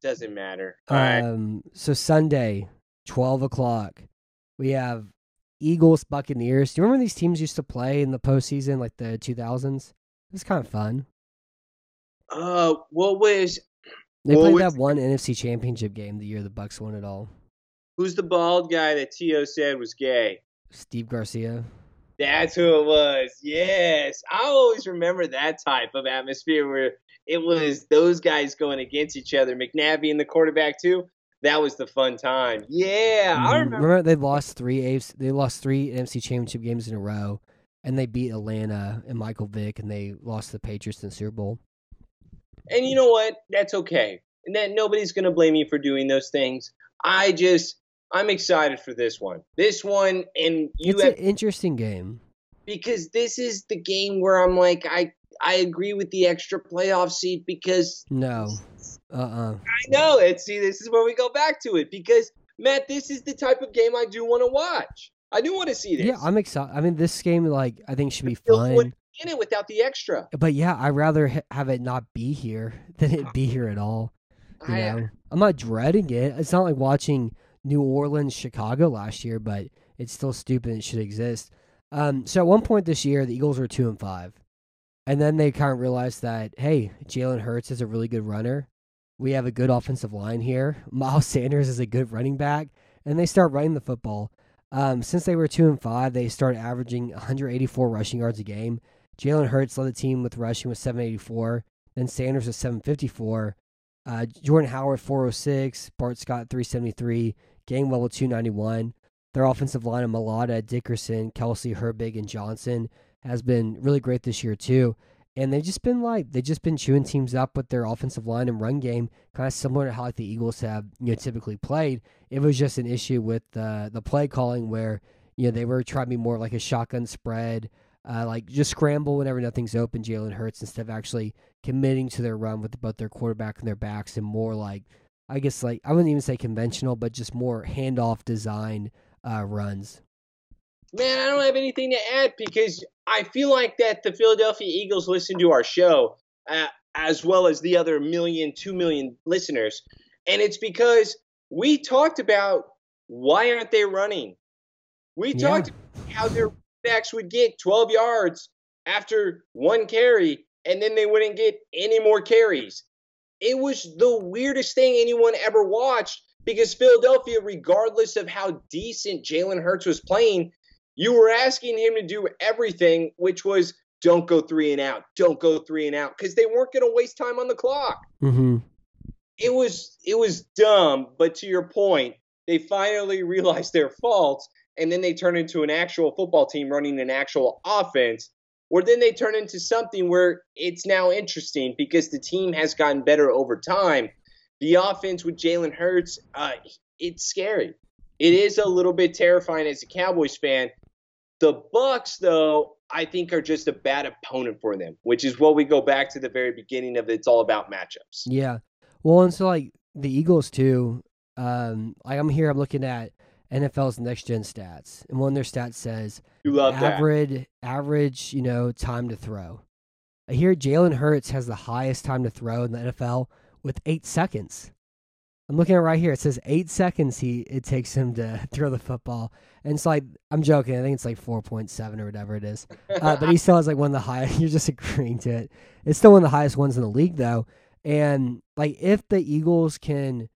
Doesn't matter. All right. Um, so Sunday, twelve o'clock, we have Eagles Buccaneers. Do you remember these teams used to play in the postseason, like the two thousands? It was kind of fun. Uh, what was They played that one NFC Championship game the year the Bucs won it all. Who's the bald guy that T.O. said was gay? Steve Garcia. That's who it was. Yes, I always remember that type of atmosphere where it was those guys going against each other. McNabb and the quarterback too. That was the fun time. Yeah, I Mhm. remember. they lost three AFC, they lost three NFC Championship games in a row, and they beat Atlanta and Michael Vick, and they lost the Patriots in the Super Bowl. And you know what? That's okay. And that nobody's gonna blame me for doing those things. I just I'm excited for this one. This one, and you it's have an interesting game. because this is the game where I'm like, I I agree with the extra playoff seat because No, uh, uh I know it. See, this is where we go back to it because Matt, this is the type of game I do want to watch. I do want to see this. yeah, I'm excited. I mean, this game like I think should be fun. in it without the extra. But yeah, I'd rather ha- have it not be here than it be here at all. You I- know, I'm not dreading it. It's not like watching New Orleans, Chicago last year, but it's still stupid. It should exist. Um, so at one point this year, the Eagles were two and five, and then they kind of realized that hey, Jalen Hurts is a really good runner. We have a good offensive line here. Miles Sanders is a good running back, and they start running the football. Um, since they were two and five, they started averaging 184 rushing yards a game. Jalen Hurts led the team with rushing with 784. Then Sanders with 754. Uh, Jordan Howard 406. Bart Scott 373. Gainwell 291. Their offensive line of Mailata, Dickerson, Kelce, Herbig, and Johnson has been really great this year too. And they've just been like they've just been chewing teams up with their offensive line and run game, kind of similar to how like the Eagles have you know typically played. It was just an issue with uh, the play calling where you know they were trying to be more like a shotgun spread, uh, like just scramble whenever nothing's open. Jalen Hurts instead of actually committing to their run with both their quarterback and their backs, and more like I guess like I wouldn't even say conventional, but just more handoff design uh, runs. man, I don't have anything to add because I feel like that the Philadelphia Eagles listen to our show uh, as well as the other million, two million listeners, and it's because we talked about why aren't they running? We Yeah. talked about how their backs would get 12 yards after one carry, and then they wouldn't get any more carries. It was the weirdest thing anyone ever watched because Philadelphia, regardless of how decent Jalen Hurts was playing, you were asking him to do everything, which was don't go three and out, don't go three and out, because they weren't going to waste time on the clock Mm-hmm. it was it was dumb, but to your point, they finally realized their faults, and then they turn into an actual football team running an actual offense, or then they turn into something where it's now interesting because the team has gotten better over time. The offense with Jalen Hurts, uh, it's scary. It is a little bit terrifying as a Cowboys fan. The Bucs, though, I think are just a bad opponent for them, which is what we go back to the very beginning of it's all about matchups. Yeah. Well, and so like the Eagles too. Um, like I'm here, I'm looking at NFL's next gen stats, and one of their stats says You love that. average average, you know, time to throw. I hear Jalen Hurts has the highest time to throw in the NFL with eight seconds. I'm looking at it right here. It says eight seconds he it takes him to throw the football, and it's like I'm joking. I think it's like four point seven or whatever it is. Uh, but he still has like one of the highest. You're just agreeing to it. It's still one of the highest ones in the league, though. And like, if the Eagles can,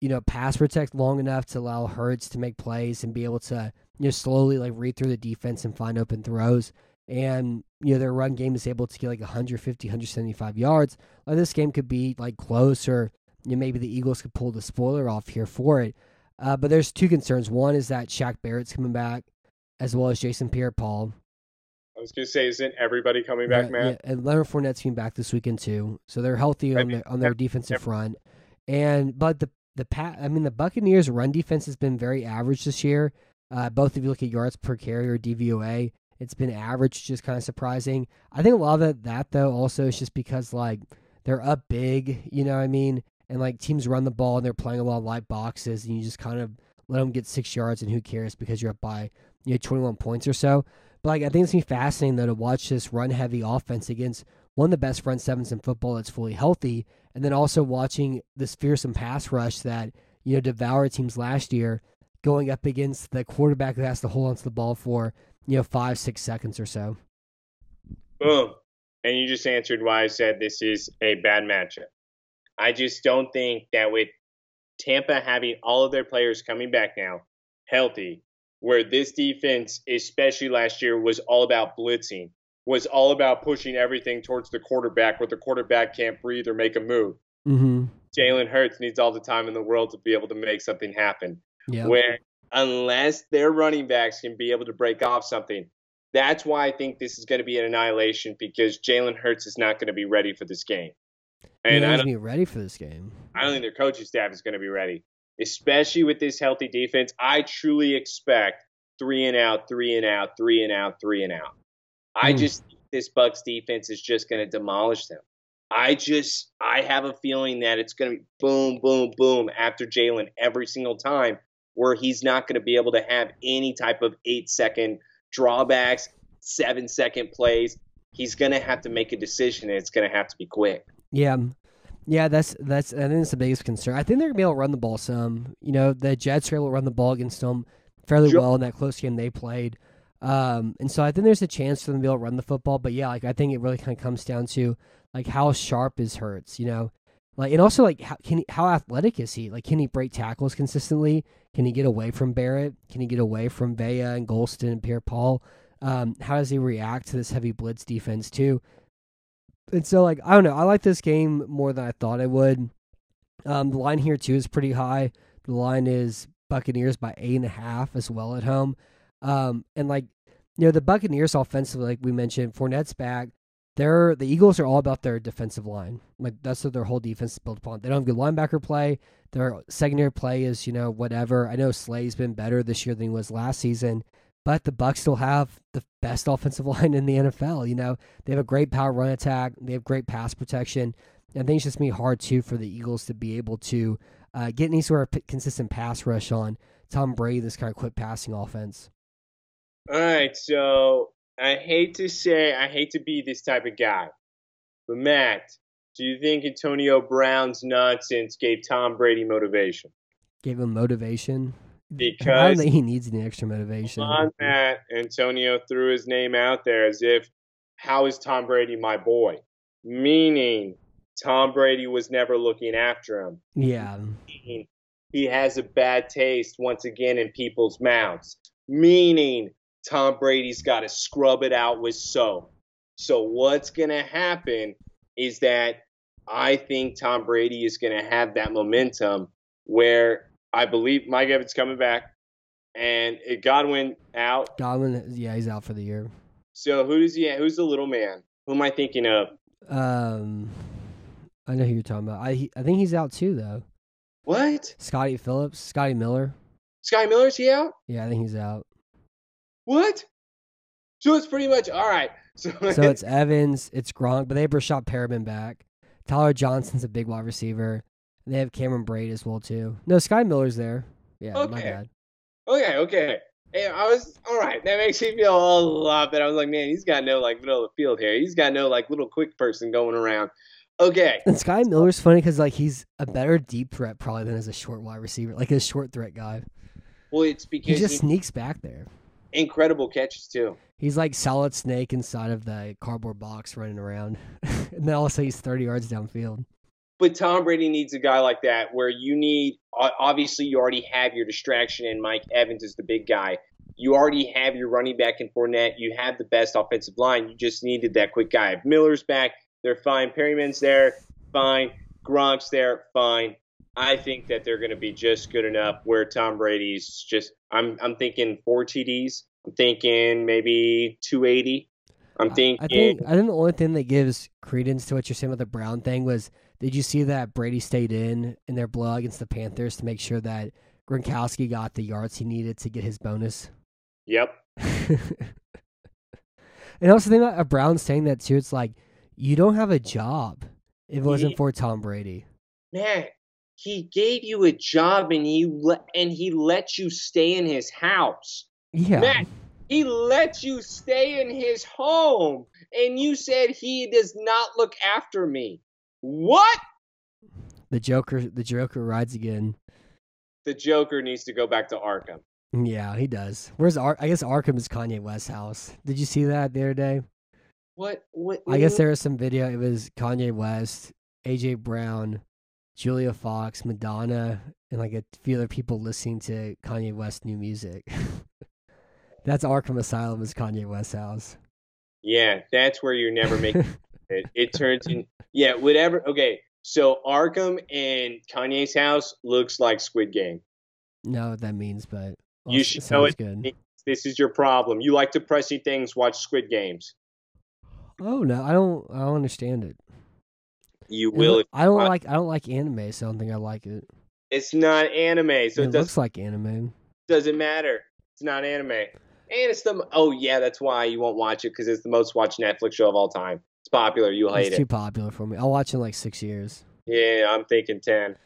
you know, pass protect long enough to allow Hurts to make plays and be able to, you know, slowly like read through the defense and find open throws, and you know their run game is able to get like 150, 175 yards, like this game could be like close, or you know, maybe the Eagles could pull the spoiler off here for it. Uh, but there's two concerns. One is that Shaq Barrett's coming back, as well as Jason Pierre-Paul. I was gonna say, isn't everybody coming back, Right, man? yeah, and Leonard Fournette's coming back this weekend too, so they're healthy I on mean, their on their defensive front. And but the the pat, I mean the Buccaneers' run defense has been very average this year. Uh, both if you look at yards per carry or DVOA, it's been average, is kind of surprising. I think a lot of that, that though also is just because like they're up big, you know what I mean, and like teams run the ball and they're playing a lot of light boxes, and you just kind of let them get six yards, and who cares because you're up by you know 21 points or so. But like I think it's gonna be fascinating though to watch this run heavy offense against one of the best front sevens in football that's fully healthy, and then also watching this fearsome pass rush that you know devoured teams last year, going up against the quarterback who has to hold onto the ball for you know five six seconds or so. Boom. And you just answered why I said this is a bad matchup. I just don't think that with Tampa having all of their players coming back now, healthy, where this defense, especially last year, was all about blitzing, was all about pushing everything towards the quarterback where the quarterback can't breathe or make a move. Mm-hmm. Jalen Hurts needs all the time in the world to be able to make something happen. Yeah. where unless their running backs can be able to break off something, that's why I think this is going to be an annihilation because Jalen Hurts is not going to be ready for this game. And I to don't, be ready for this game. I don't think their coaching staff is going to be ready, especially with this healthy defense. I truly expect three and out, three and out, three and out, three and out. I Hmm. just think this Bucs defense is just going to demolish them. I just I have a feeling that it's going to be boom, boom, boom after Jalen every single time, where he's not going to be able to have any type of eight second drawbacks, seven second plays. He's going to have to make a decision, and it's going to have to be quick. Yeah. Yeah, that's that's I think that's the biggest concern. I think they're gonna be able to run the ball some. You know, the Jets were able to run the ball against them fairly Sure. well in that close game they played. Um, and so I think there's a chance for them to be able to run the football. But yeah, like I think it really kind of comes down to like how sharp is Hurts, you know, like and also like how can he, how athletic is he? Like can he break tackles consistently? Can he get away from Barrett? Can he get away from Vea and Gholston and Pierre Paul? Um, how does he react to this heavy blitz defense too? And so, like, I don't know. I like this game more than I thought I would. Um, the line here too is pretty high. The line is Buccaneers by eight and a half as well at home. Um, and like, you know, the Buccaneers offensively, like we mentioned, Fournette's back. They're the Eagles are all about their defensive line. Like that's what their whole defense is built upon. They don't have good linebacker play. Their secondary play is, you know, whatever. I know Slay's been better this year than he was last season, but the Bucs still have the best offensive line in the NFL. You know, they have a great power run attack. They have great pass protection. And I think it's just gonna be hard too for the Eagles to be able to uh, get any sort of consistent pass rush on Tom Brady, this kind of quick passing offense. All right, so I hate to say, I hate to be this type of guy, but Matt, do you think Antonio Brown's nonsense gave Tom Brady motivation? Gave him motivation. I don't Because think he needs any extra motivation. on that, Antonio threw his name out there as if, how is Tom Brady my boy? Meaning, Tom Brady was never looking after him. Yeah. Meaning, he has a bad taste once again in people's mouths. Meaning, Tom Brady's got to scrub it out with soap. So, what's going to happen is that I think Tom Brady is going to have that momentum where I believe Mike Evans coming back and it Godwin out. Godwin, yeah, he's out for the year. So, who does he? Who's the little man? Who am I thinking of? Um, I know who you're talking about. I he, I think he's out too though. What? Scotty Phillips, Scotty Miller. Scotty Miller's he out? Yeah, I think he's out. What? So it's pretty much all right. So, So it's Evans, it's Gronk, but they have Rashad Perriman back. Tyler Johnson's a big wide receiver. And they have Cameron Brate as well too. No, Sky Miller's there. Yeah, my Okay. bad. okay, okay. Hey, I was all right. That makes me feel a lot better. I was like, man, he's got no like middle of the field here. He's got no like little quick person going around. Okay, And Sky Miller's funny because like he's a better deep threat probably than as a short wide receiver, like a short threat guy. well, it's because He just he- sneaks back there. Incredible catches too. He's like solid snake inside of the cardboard box running around, and then also he's thirty yards downfield. But Tom Brady needs a guy like that where you need obviously you already have your distraction and Mike Evans is the big guy. You already have your running back in Fournette. You have the best offensive line. You just needed that quick guy. Miller's back, they're fine. Perriman's there, fine. Gronk's there, fine. I think that they're going to be just good enough. Where Tom Brady's just, I'm, I'm thinking four TDs. I'm thinking maybe 280. I'm thinking. I think I think the only thing that gives credence to what you're saying with the Brown thing was did you see that Brady stayed in in their blow against the Panthers to make sure that Gronkowski got the yards he needed to get his bonus? Yep. and also think about uh, a Brown saying that too. It's like you don't have a job if it wasn't for Tom Brady. man, he gave you a job and he le- and he let you stay in his house. Yeah, Man, he let you stay in his home, and you said he does not look after me. What? the Joker, the Joker rides again. The Joker needs to go back to Arkham. Yeah, he does. Where's Ar- I guess Arkham is Kanye West's house. Did you see that the other day? What? What? I guess there was some video. It was Kanye West, AJ Brown, Julia Fox, Madonna, and like a few other people listening to Kanye West new music. That's Arkham Asylum is Kanye West's house. Yeah, that's where you're never making it. It turns in. Yeah, whatever. Okay, so Arkham and Kanye's house looks like Squid Game. what that means, but You well, should know it. good. This is your problem. You like depressing things. Watch Squid Games. Oh no, I don't. I don't understand it. You It will. I don't like. I don't like anime, so I don't think I like it. It's not anime, so it it looks like anime. doesn't matter. It's not anime. And it's the oh yeah, that's why you won't watch it because it's the most watched Netflix show of all time. It's popular. You'll hate it. Too popular for me. I'll watch it in like six years. Yeah, I'm thinking ten.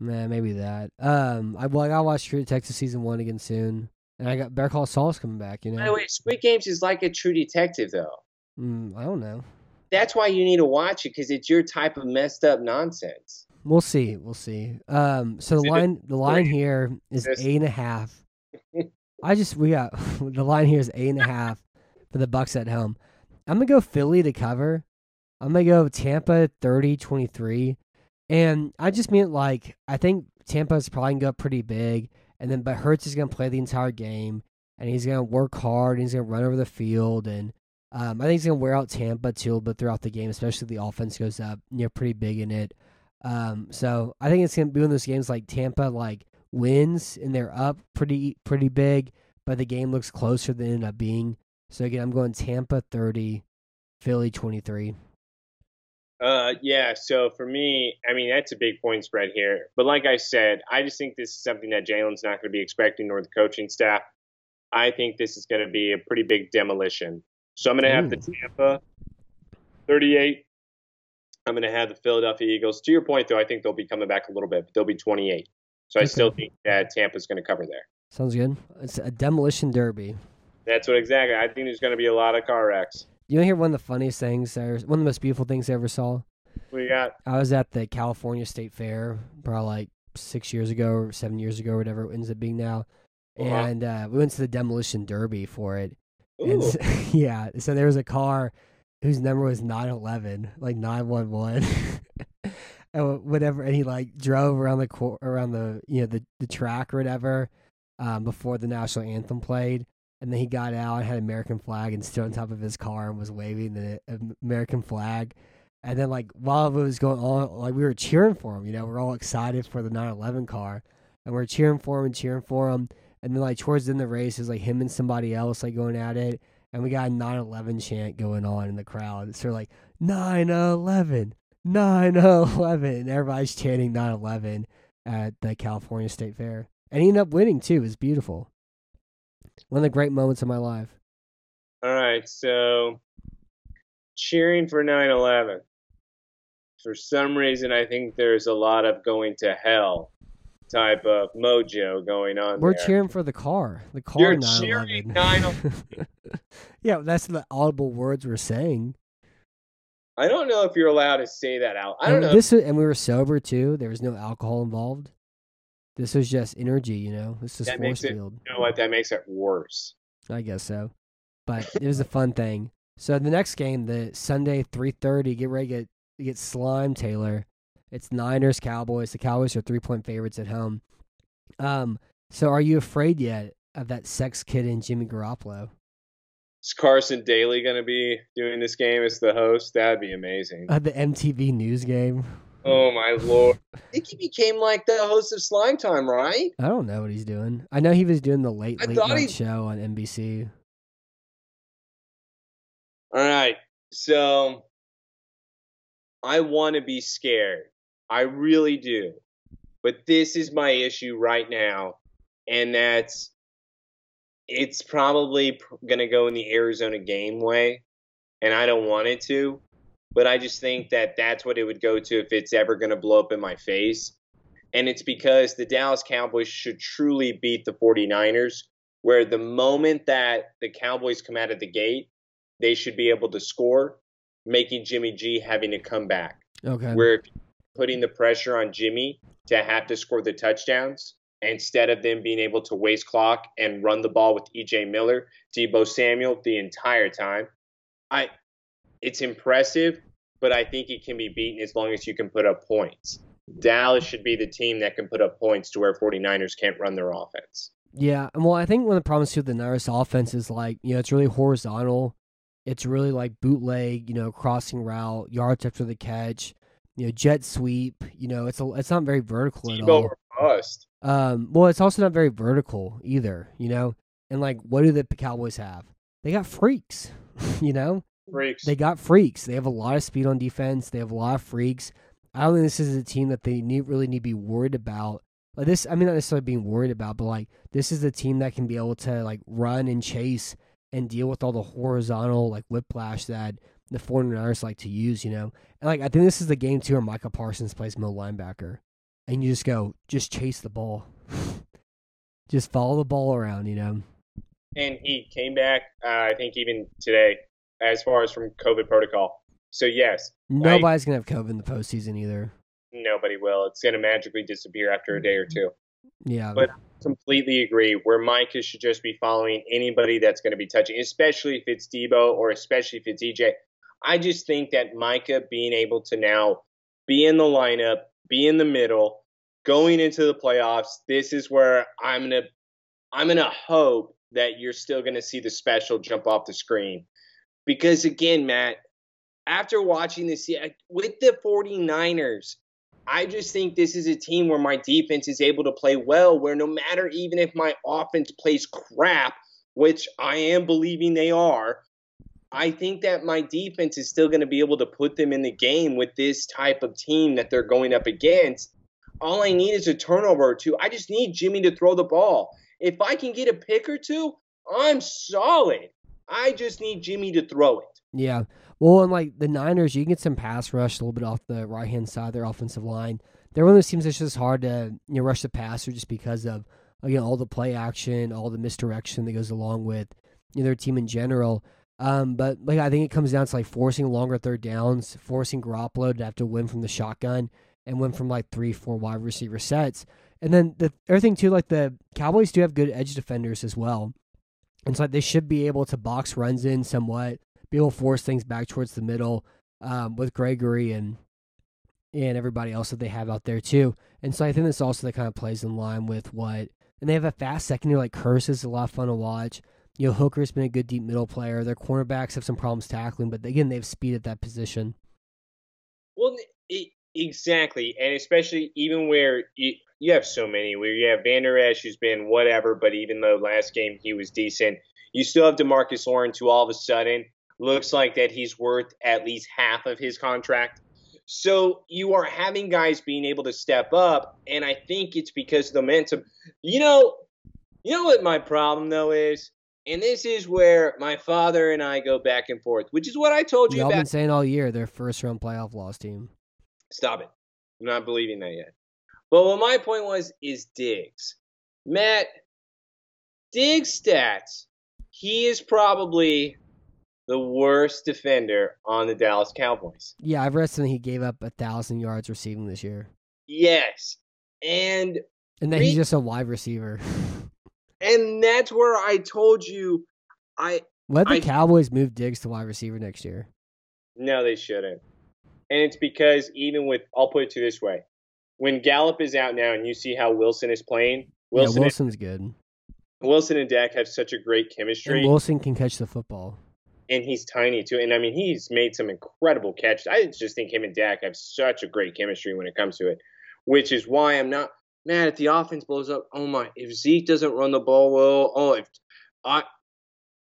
Man, maybe that. Um, I well, I gotta watch True Detective season one again soon, and I got Better Call Saul's coming back. You By the know, way, Squid Games is like a True Detective though. mm, I don't know. That's why you need to watch it because it's your type of messed up nonsense. We'll see. We'll see. Um, so the See, line, the line here is This- eight and a half. I just we got the line here is eight and a half for the Bucks at home. I'm gonna go Philly to cover. I'm gonna go Tampa 30-23. and I just mean like I think Tampa's probably gonna go pretty big, and then but Hurts is gonna play the entire game, and he's gonna work hard, and he's gonna run over the field, and um, I think he's gonna wear out Tampa too, but throughout the game, especially the offense goes up, you know, pretty big in it. Um, so I think it's gonna be one of those games like Tampa like wins and they're up pretty pretty big, but the game looks closer than it ended up being. So again, I'm going Tampa 30, Philly 23. Uh, yeah. So for me, I mean that's a big point spread here. But like I said, I just think this is something that Jalen's not going to be expecting, nor the coaching staff. I think this is going to be a pretty big demolition. So I'm going to have the Tampa 38. I'm going to have the Philadelphia Eagles. To your point, though, I think they'll be coming back a little bit, but they'll be 28. So I Okay. still think that Tampa's going to cover there. Sounds good. It's a demolition derby. That's what exactly. I think there's going to be a lot of car wrecks. You want to hear one of the funniest things, or one of the most beautiful things I ever saw? We got I was at the California State Fair probably like six years ago or seven years ago or whatever it ends up being now. Uh-huh. And uh, we went to the demolition derby for it. And ooh, yeah, so there was a car whose number was 911, like 911. and whatever and he like drove around the cor- around the you know the the track or whatever um, before the national anthem played and then he got out and had an American flag and stood on top of his car and was waving the American flag. And then like while it was going on, like we were cheering for him, you know, we're all excited for the 911 car, and we're cheering for him and cheering for him. And then like towards the end of the race, was like him and somebody else like going at it, and we got a 911 chant going on in the crowd. So like 911, 911, and everybody's chanting 911 at the California State Fair, and he ended up winning too. It was beautiful. One of the great moments of my life. all right. So cheering for 9/11. For some reason, I think there's a lot of going to hell type of mojo going on. We're there. cheering for the car. The car You're 911. cheering 911. yeah, that's the audible words we're saying. I don't know if you're allowed to say that out. I don't and know. This was, and we were sober too. There was no alcohol involved. This was just energy, you know. This is That force makes it- field. you know what? That makes it worse. I guess so. But it was a fun thing. So the next game, the Sunday three thirty, get ready to get to get slime Taylor. It's Niners Cowboys. The Cowboys are three point favorites at home. Um. So are you afraid yet of that sex kid in Jimmy Garoppolo? Is Carson Daly going to be doing this game as the host? That'd be amazing. Uh, the MTV News game. Oh my lord! I think he became like the host of Slime Time, right? I don't know what he's doing. I know he was doing the late I late night he- show on NBC. All right. So I want to be scared. I really do. But this is my issue right now. And that's it's probably going to go in the Arizona game way. And I don't want it to. But I just think that that's what it would go to if it's ever going to blow up in my face. And it's because the Dallas Cowboys should truly beat the 49ers, where the moment that the Cowboys come out of the gate, they should be able to score, making Jimmy G having to come back. Okay. Where if you're putting the pressure on Jimmy to have to score the touchdowns instead of them being able to waste clock and run the ball with EJ Miller, Deebo Samuel the entire time. I it's impressive, but I think it can be beaten as long as you can put up points. Dallas should be the team that can put up points to where 49ers can't run their offense. Yeah, and well, I think one of the problems with the Niners offense is like you know it's really horizontal. It's really like bootleg, you know, crossing route, yards after the catch, you know, jet sweep. You know, it's a, it's not very vertical at all. bust. Um, well, it's also not very vertical either. You know, and like what do the Cowboys have? They got freaks. you know, Freaks. they got freaks. They have a lot of speed on defense. They have a lot of freaks. I don't think this is a team that they need really need to be worried about. Like this, I mean, not necessarily being worried about, but like this is a team that can be able to like run and chase and deal with all the horizontal like whiplash that the 49ers like to use, you know. And like I think this is the game too where Micah Parsons plays middle linebacker, and you just go just chase the ball, just follow the ball around, you know. and he came back. Uh, I think even today, as far as from COVID protocol. So yes, Nobody's gonna have COVID in the postseason either. nobody will. It's going to magically disappear after a day or two. Yeah, But- I Completely agree. Where Micah should just be following anybody that's going to be touching, especially if it's Deebo or especially if it's EJ. I just think that Micah being able to now be in the lineup, be in the middle, going into the playoffs. This is where I'm gonna I'm gonna hope that you're still gonna see the special jump off the screen. Because again, Matt, after watching this with the 49ers, I just think this is a team where my defense is able to play well, where no matter even if my offense plays crap, which I am believing they are, I think that my defense is still going to be able to put them in the game with this type of team that they're going up against. All I need is a turnover or two. I just need Jimmy to throw the ball. If I can get a pick or two, I'm solid. I just need Jimmy to throw it. Yeah. Well, and like the Niners, you can get some pass rush a little bit off the right hand side of their offensive line. They're one of those teams that's just hard to you know, rush the passer just because of again all the play action, all the misdirection that goes along with you know, their team in general. Um, but like I think it comes down to like forcing longer third downs, forcing Garoppolo to have to win from the shotgun and win from like three, four wide receiver sets. And then the other thing too, like the Cowboys do have good edge defenders as well. And so like, they should be able to box runs in somewhat, be able to force things back towards the middle um, with Gregory and and everybody else that they have out there too. And so I think this also that kind of plays in line with what and they have a fast secondary like Kearse is a lot of fun to watch. You know, Hooker's been a good deep middle player. Their cornerbacks have some problems tackling, but again, they have speed at that position. Well, it, exactly, and especially even where you, you have so many where you have Vander Esch who's been whatever, but even though last game he was decent, you still have Demarcus Lawrence who all of a sudden looks like that he's worth at least half of his contract. So you are having guys being able to step up, and I think it's because of the momentum. You know, you know what my problem though is, and this is where my father and I go back and forth, which is what I told you Y'all about. been saying all year they're first round playoff loss team. Stop it. I'm not believing that yet. But what my point was is Diggs. Matt, Diggs stats, he is probably the worst defender on the Dallas Cowboys. Yeah, I've read something he gave up a thousand yards receiving this year. Yes. And And then Re- he's just a wide receiver. and that's where I told you I Let the I- Cowboys move Diggs to wide receiver next year. no they shouldn't. And it's because even with I'll put it to this way. When Gallup is out now and you see how Wilson is playing, Wilson yeah, Wilson's good. Wilson and Dak have such a great chemistry. And Wilson can catch the football. and he's tiny too. And I mean, he's made some incredible catches. I just think him and Dak have such a great chemistry when it comes to it, which is why I'm not mad if the offense blows up. Oh my! If Zeke doesn't run the ball well, oh, if I,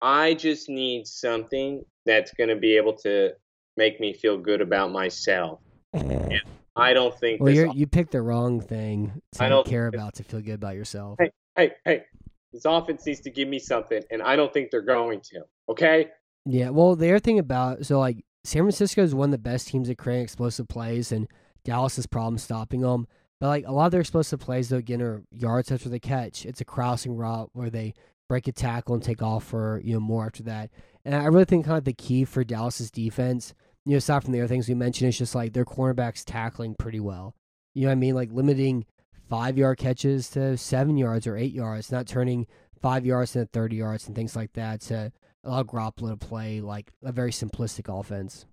I just need something that's going to be able to make me feel good about myself. Eh. I don't think Well, you're, you picked the wrong thing I to don't care about to feel good about yourself. Hey. hey, hey, this offense needs to give me something, and I don't think they're going to. Okay. Yeah, well, the other thing about so like San Francisco is one of the best teams at creating explosive plays, and Dallas has problems stopping them. But like a lot of their explosive plays, though, again, are yards after the catch. It's a crossing route where they break a tackle and take off for you know more after that. And I really think kind of the key for Dallas's defense, you know, aside from the other things we mentioned, is just like their cornerbacks tackling pretty well. You know what I mean? Like limiting five yard catches to seven yards or eight yards, not turning five yards into thirty yards and things like that to allow Garoppolo to play like a very simplistic offense.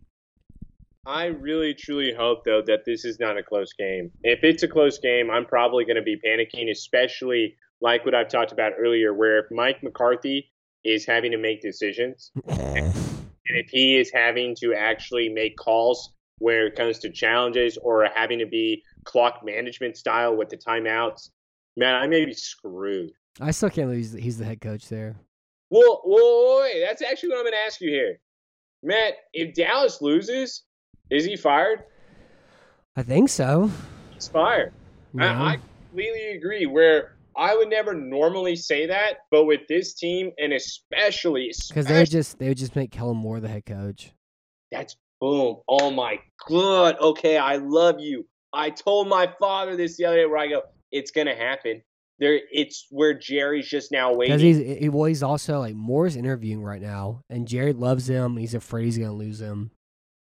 I really truly hope though that this is not a close game. If it's a close game, I'm probably going to be panicking, especially like what I've talked about earlier, where if Mike McCarthy is having to make decisions, and if he is having to actually make calls where it comes to challenges or having to be clock management style with the timeouts, man, I may be screwed. I still can't believe he's, he's the head coach there. Well, whoa, wait, that's actually what I'm going to ask you here, Matt. If Dallas loses, is he fired? I think so. He's fired. know? I, I completely agree. Where I would never normally say that, but with this team, and especially, because they would just they would just make Kellen Moore the head coach. that's boom. Oh my god. Okay, I love you. I told my father this the other day. Where I go, it's gonna happen. There, it's where Jerry's just now waiting. Because he's he, well, he's also like Moore's interviewing right now, and Jerry loves him. He's afraid he's gonna lose him.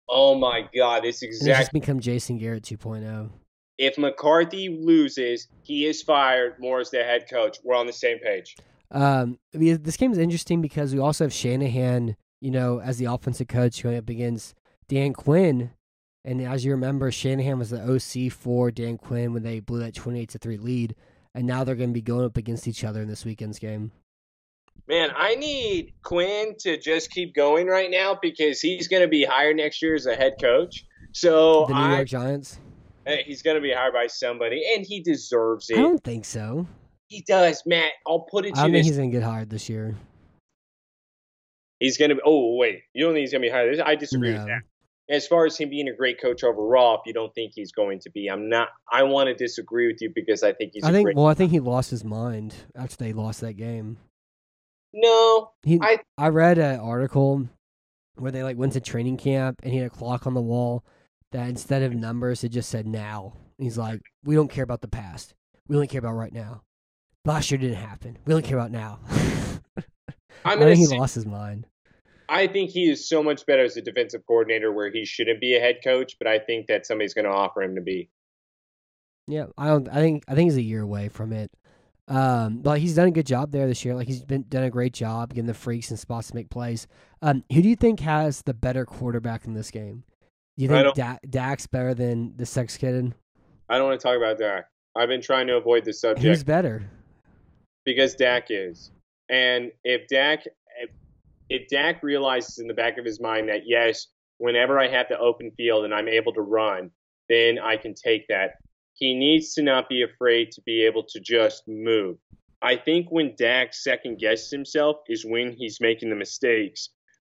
Oh my god, it's And exactly. just become Jason Garrett oh. 2.0. If McCarthy loses, he is fired. Moore's the head coach. We're on the same page. Um, this game is interesting because we also have Shanahan, you know, as the offensive coach going up against Dan Quinn. And as you remember, Shanahan was the OC for Dan Quinn when they blew that 28 to 3 lead. And now they're going to be going up against each other in this weekend's game. Man, I need Quinn to just keep going right now because he's going to be hired next year as a head coach. So The New I, York Giants? he's going to be hired by somebody, and he deserves it. I don't think so. He does, Matt. I'll put it I to you think this: he's going to get hired this year. he's going to. be Oh wait, you don't think he's going to be hired? I disagree with that. As far as him being a great coach overall, if you don't think he's going to be, I'm not. I want to disagree with you because I think he's. I think, well, I think he lost his mind after they lost that game. No, He, I- I read an article where they like went to training camp and he had a clock on the wall that instead of numbers it just said now. He's like, we don't care about the past. We only care about right now. Last year didn't happen. We only care about now. I'm I think he say, lost his mind. I think he is so much better as a defensive coordinator where he shouldn't be a head coach, but I think that somebody's going to offer him to be. Yeah, I don't. I think I think he's a year away from it. Um, but he's done a good job there this year. Like he's been done a great job getting the freaks and spots to make plays. Um, who do you think has the better quarterback in this game? Do you think da- Dak's better than the sex kid? I don't want to talk about Dak. I've been trying to avoid this subject. Who's better? because Dak is. And if Dak if, if Dak realizes in the back of his mind that yes, whenever I have the open field and I'm able to run, then I can take that. He needs to not be afraid to be able to just move. I think when Dak second guesses himself is when he's making the mistakes.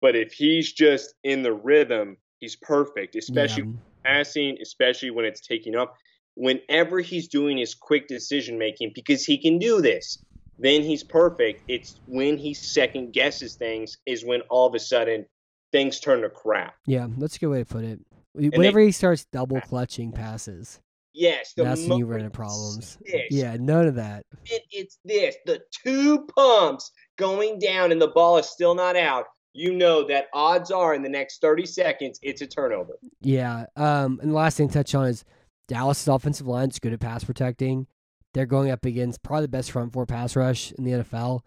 But if he's just in the rhythm, he's perfect, especially Yeah. passing, especially when it's taking up. Whenever he's doing his quick decision making, because he can do this, then he's perfect. It's when he second guesses things is when all of a sudden things turn to crap. Yeah, that's a good way to put it. they- Whenever he starts double clutching passes, Yes, that's when you run into problems. Yeah, none of that. it, it's this. The two pumps going down and the ball is still not out. You know that odds are in the next 30 seconds it's a turnover. Yeah. Um, and the last thing to touch on is Dallas' offensive line is good at pass protecting. They're going up against probably the best front four pass rush in the NFL.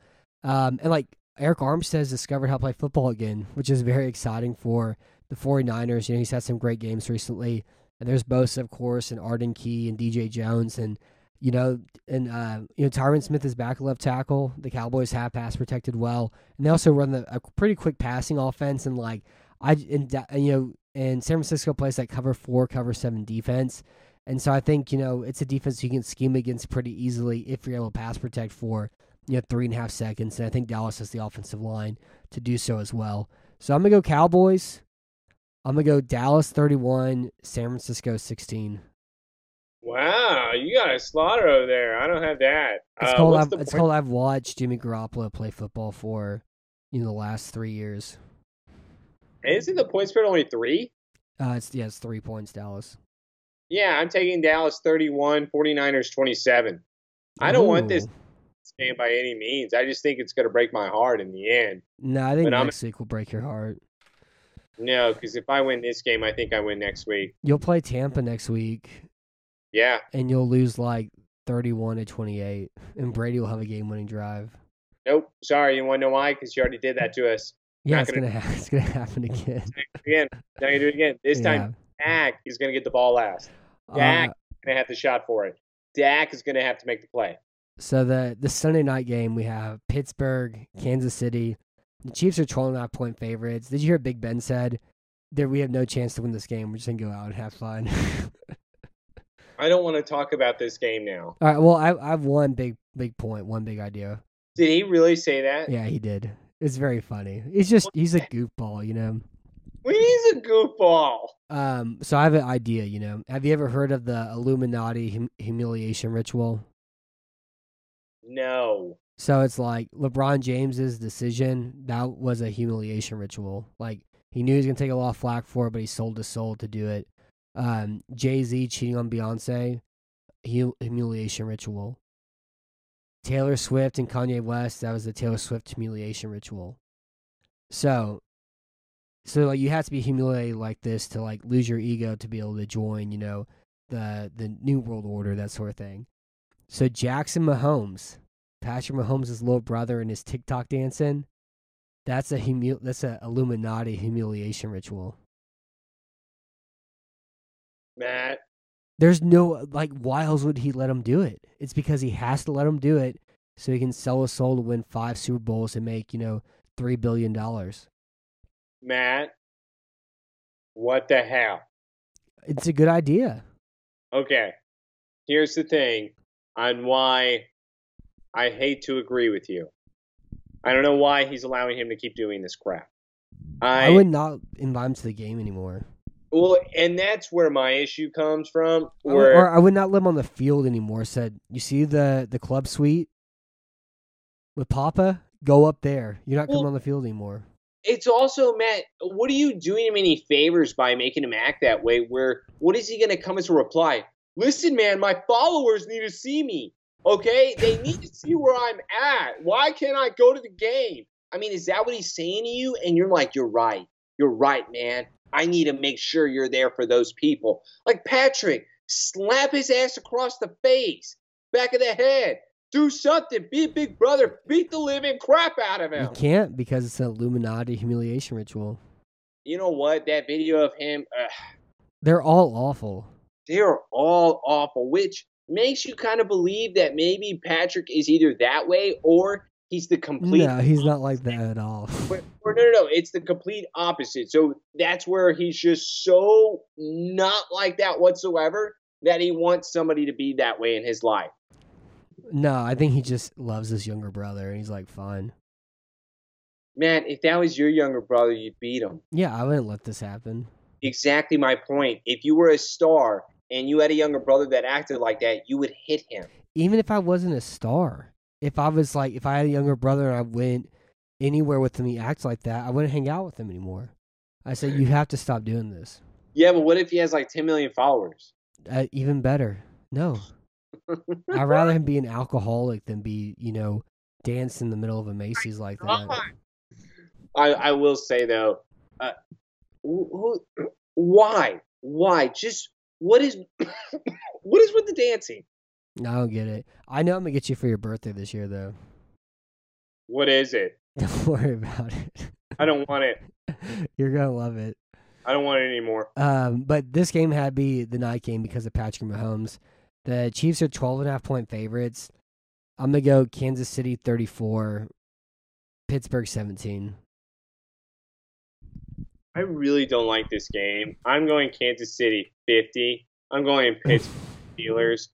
Um, and like Arik Armstead has discovered how to play football again, which is very exciting for the 49ers. You know, he's had some great games recently. And there's Bosa, of course, and Arden Key and DJ Jones. And, you know, and, uh, you know, Tyron Smith is back left tackle. The Cowboys have pass protected well. And they also run the, a pretty quick passing offense. And, like, I, and, Da- you know, and San Francisco plays like cover four, cover seven defense. And so I think, you know, it's a defense you can scheme against pretty easily if you're able to pass protect for, you know, three and a half seconds. And I think Dallas has the offensive line to do so as well. So I'm to go Cowboys. I'm going to go Dallas 31, San Francisco 16. Wow, you got a slaughter over there. I don't have that. It's Uh, called I've, it's I've watched Jimmy Garoppolo play football for, you know, the last three years. Isn't the point spread only three? Uh, it's yeah, it's three points, Dallas. Yeah, I'm taking Dallas 31, 49ers 27. I don't want this Ooh. game by any means. I just think it's going to break my heart in the end. No, I think But I'm- week will break your heart. No, because if I win this game, I think I win next week. You'll play Tampa next week, Yeah, and you'll lose like 31 to 28, and Brady will have a game-winning drive. nope. Sorry, you want to know why? Because you already did that to us. Yeah, Not it's gonna- gonna ha- it's gonna happen again. Again, now you do it again. This time, Dak is going to get the ball last. Dak Uh, is going to have the shot for it. Dak is going to have to make the play. so the the Sunday night game we have Pittsburgh, Kansas City. The Chiefs are 12 and a half point favorites. Did you hear Big Ben said that we have no chance to win this game? We're just gonna go out and have fun. I don't want to talk about this game now. All right. Well, I I have one big big point, one big idea. Did he really say that? Yeah, he did. It's very funny. He's just he's a goofball, you know. Well, he's a goofball. Um, so I have an idea. You know, have you ever heard of the Illuminati hum- humiliation ritual? No. So it's like LeBron James's decision that was a humiliation ritual. Like he knew he was gonna take a lot of flack for it, but he sold his soul to do it. Um, Jay Z cheating on Beyonce, humiliation ritual. Taylor Swift and Kanye West, that was the Taylor Swift humiliation ritual. So, so like you have to be humiliated like this to like lose your ego to be able to join, you know, the the new world order, that sort of thing. So Jackson Mahomes, Patrick Mahomes' little brother and his TikTok dancing, that's a humu- that's a Illuminati humiliation ritual. Matt, There's no like why else would he let him do it? It's because he has to let him do it so he can sell his soul to win five Super Bowls and make, you know, three billion dollars. Matt, what the hell? It's a good idea. Okay, here's the thing on why I hate to agree with you. I don't know why he's allowing him to keep doing this crap. I, I would not invite him to the game anymore. well, and that's where my issue comes from. Where or I would not let him on the field anymore. Said, you see the the club suite with Papa? Go up there. You're not coming on the field anymore. it's also Matt. What are you doing him any favors by making him act that way? Where what is he going to come as a reply? Listen, man, my followers need to see me. Okay, they need to see where I'm at. Why can't I go to the game? I mean, is that what he's saying to you? And you're like, you're right. You're right, man. I need to make sure you're there for those people. Like Patrick, slap his ass across the face, back of the head. Do something. Be a big brother. Beat the living crap out of him. You can't because it's an Illuminati humiliation ritual. You know what? That video of him, They're all awful. they're all awful, which makes you kind of believe that maybe Patrick is either that way or he's the complete No, he's not like that at all. Or, or no, no, no. It's the complete opposite. So that's where he's just so not like that whatsoever that he wants somebody to be that way in his life. No, I think he just loves his younger brother, and he's like, fine. Man, if that was your younger brother, you'd beat him. Yeah, I wouldn't let this happen. Exactly my point. If you were a star and you had a younger brother that acted like that, you would hit him. Even if I wasn't a star, if I was like, if I had a younger brother and I went anywhere with him, he acts like that, I wouldn't hang out with him anymore. I said, you have to stop doing this. Yeah, but what if he has like 10 million followers? Uh, even better. No. I'd rather him be an alcoholic than be, you know, dance in the middle of a Macy's like that. I, I will say though, uh, who, who, why, why? Just what is, what is with the dancing? I don't get it. I know I'm gonna get you for your birthday this year, though. What is it? Don't worry about it. I don't want it. You're gonna love it. I don't want it anymore. Um, but this game had to be the night game because of Patrick Mahomes. The Chiefs are 12 and a half point favorites. I'm gonna go Kansas City 34, Pittsburgh 17. I really don't like this game. I'm going Kansas City 50. I'm going Pittsburgh Steelers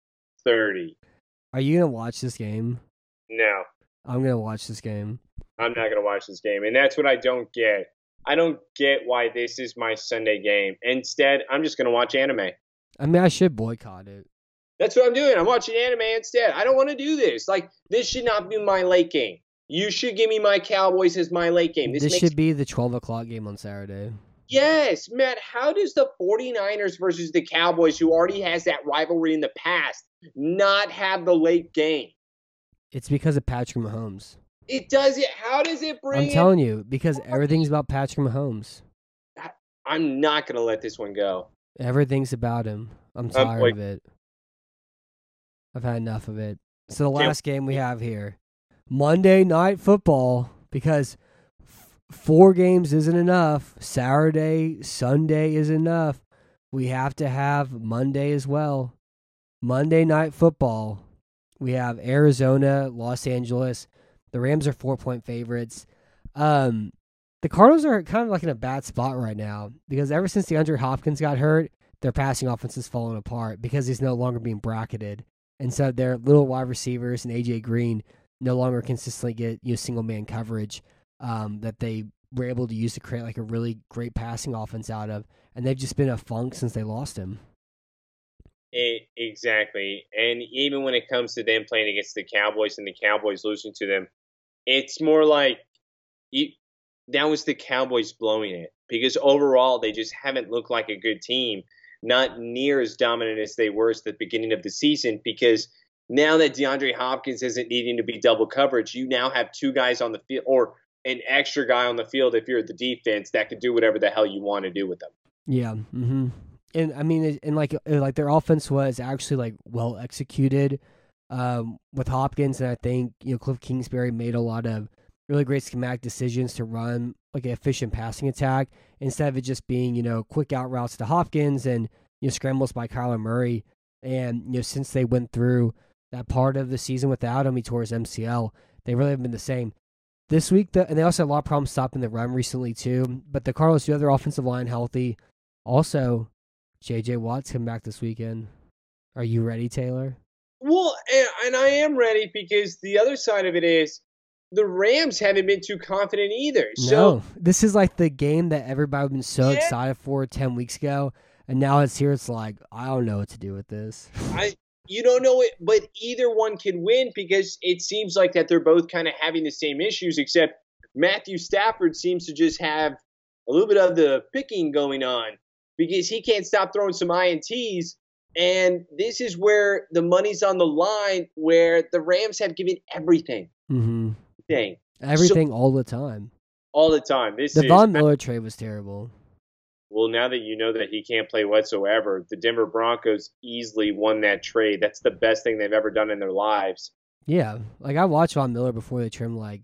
30. Are you gonna watch this game? No, I'm gonna watch this game. I'm not going to watch this game. And that's what I don't get. I don't get why this is my Sunday game. Instead, I'm just going to watch anime. I mean, I should boycott it. That's what I'm doing. I'm watching anime instead. I don't want to do this. Like, this should not be my late game. You should give me my Cowboys as my late game. This, This, makes should be the 12 o'clock game on Saturday. Yes, Matt, how does the 49ers versus the Cowboys, who already has that rivalry in the past, not have the late game? It's because of Patrick Mahomes. It does it. How does it bring I'm in- telling you, because everything's about Patrick Mahomes. I'm not going to let this one go. Everything's about him. I'm I'm tired like- of it. I've had enough of it. So the last game we have here, Monday Night Football, because f- four games isn't enough. Saturday, Sunday is enough. We have to have Monday as well. Monday Night Football. We have Arizona, Los Angeles. The Rams are four point favorites. Um, the Cardinals are kind of like in a bad spot right now because ever since DeAndre Hopkins got hurt, their passing offense is falling apart because he's no longer being bracketed. And so their little wide receivers and AJ Green no longer consistently get you know, single man coverage um, that they were able to use to create like a really great passing offense out of. And they've just been a funk since they lost him. E- exactly. And even when it comes to them playing against the Cowboys and the Cowboys losing to them, it's more like that was the Cowboys blowing it because overall they just haven't looked like a good team, not near as dominant as they were at the beginning of the season. Because now that DeAndre Hopkins isn't needing to be double coverage, you now have two guys on the field or an extra guy on the field if you're the defense that can do whatever the hell you want to do with them. Yeah. Mm-hmm. And I mean, and like uh, like their offense was actually like well executed um, with Hopkins, and I think you know Cliff Kingsbury made a lot of really great schematic decisions to run like an efficient passing attack instead of it just being you know quick out routes to Hopkins and you know scrambles by Kyler Murray. And you know since they went through that part of the season without him, he tore his MCL. They really haven't been the same. This week, the, and they also had a lot of problems stopping the run recently too. But the Cardinals do have their offensive line healthy. Also, JJ Watt's come back this weekend. Are you ready, Taylor? Well, and, and I am ready because the other side of it is the Rams haven't been too confident either. So no, this is like the game that everybody been so Yeah. excited for ten weeks ago, and now it's here. It's like I don't know what to do with this. I you don't know it, but either one can win because it seems like that they're both kind of having the same issues, except Matthew Stafford seems to just have a little bit of the picking going on because he can't stop throwing some INTs. And this is where the money's on the line, where the Rams have given everything. hmm Thing. Everything all the time. all the time. This The Von Miller trade was terrible. Well. Now that you know that he can't play whatsoever, the Denver Broncos easily won that trade. That's the best thing they've ever done in their lives. Yeah, like I watched Von Miller before they trim. Like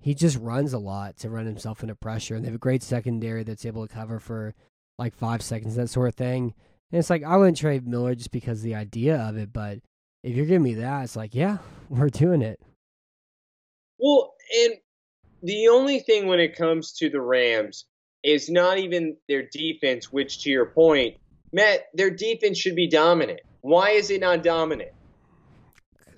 he just runs a lot to run himself into pressure, and they have a great secondary that's able to cover for like five seconds, that sort of thing. And it's like I wouldn't trade Miller just because of the idea of it, but if you're giving me that, it's like yeah, we're doing it. Well, and the only thing when it comes to the Rams is not even their defense, which to your point, Matt, their defense should be dominant. Why is it not dominant?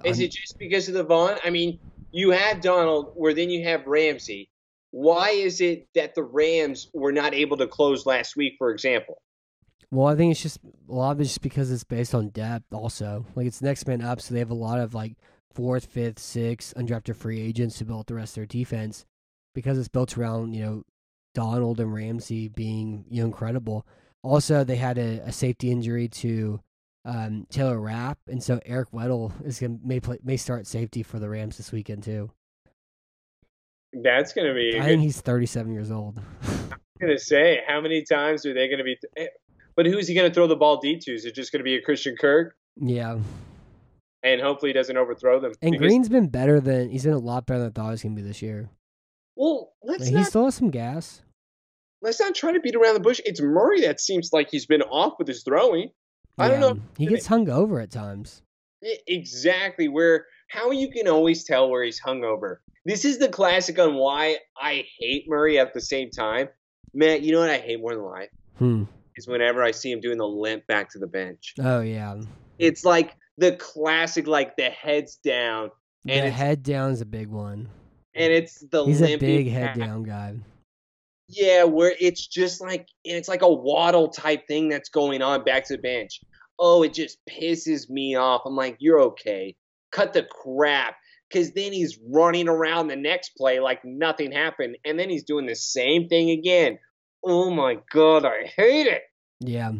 Is um, it just because of the Von? I mean, you have Donald, where then you have Ramsey. Why is it that the Rams were not able to close last week, for example? Well, I think it's just a lot of it's just because it's based on depth. Also, like it's next man up, so they have a lot of like fourth, fifth, sixth undrafted free agents to build the rest of their defense because it's built around you know Donald and Ramsey being you know incredible. Also, they had a, a safety injury to um, Taylor Rapp, and so Eric Weddle is gonna may play, may start safety for the Rams this weekend too. That's going to be. I think he's 37 years old. I'm going to say, how many times are they going to be? eh, But who's he going to throw the ball deep to? Is it just going to be a Christian Kirk? yeah, And hopefully he doesn't overthrow them. and Because- Green's been better than he's been a lot better than I thought he was gonna be this year. Well, let's he not still has some gas. let's not try to beat around the bush. It's Murray that seems like he's been off with his throwing. I don't know. He gets hung over at times. Exactly where how you can always tell where he's hungover. This is the classic on why I hate Murray at the same time. Matt, you know what I hate more than life Hmm. is whenever I see him doing the limp back to the bench. Oh yeah. It's like the classic, like the heads down, And the head down is a big one. And it's the He's a big head down guy. Yeah, where it's just like it's like a waddle type thing that's going on back to the bench. Oh, it just pisses me off. I'm like, you're okay. Cut the crap. Cause then he's running around the next play like nothing happened, and then he's doing the same thing again. Oh my god, I hate it. Yeah.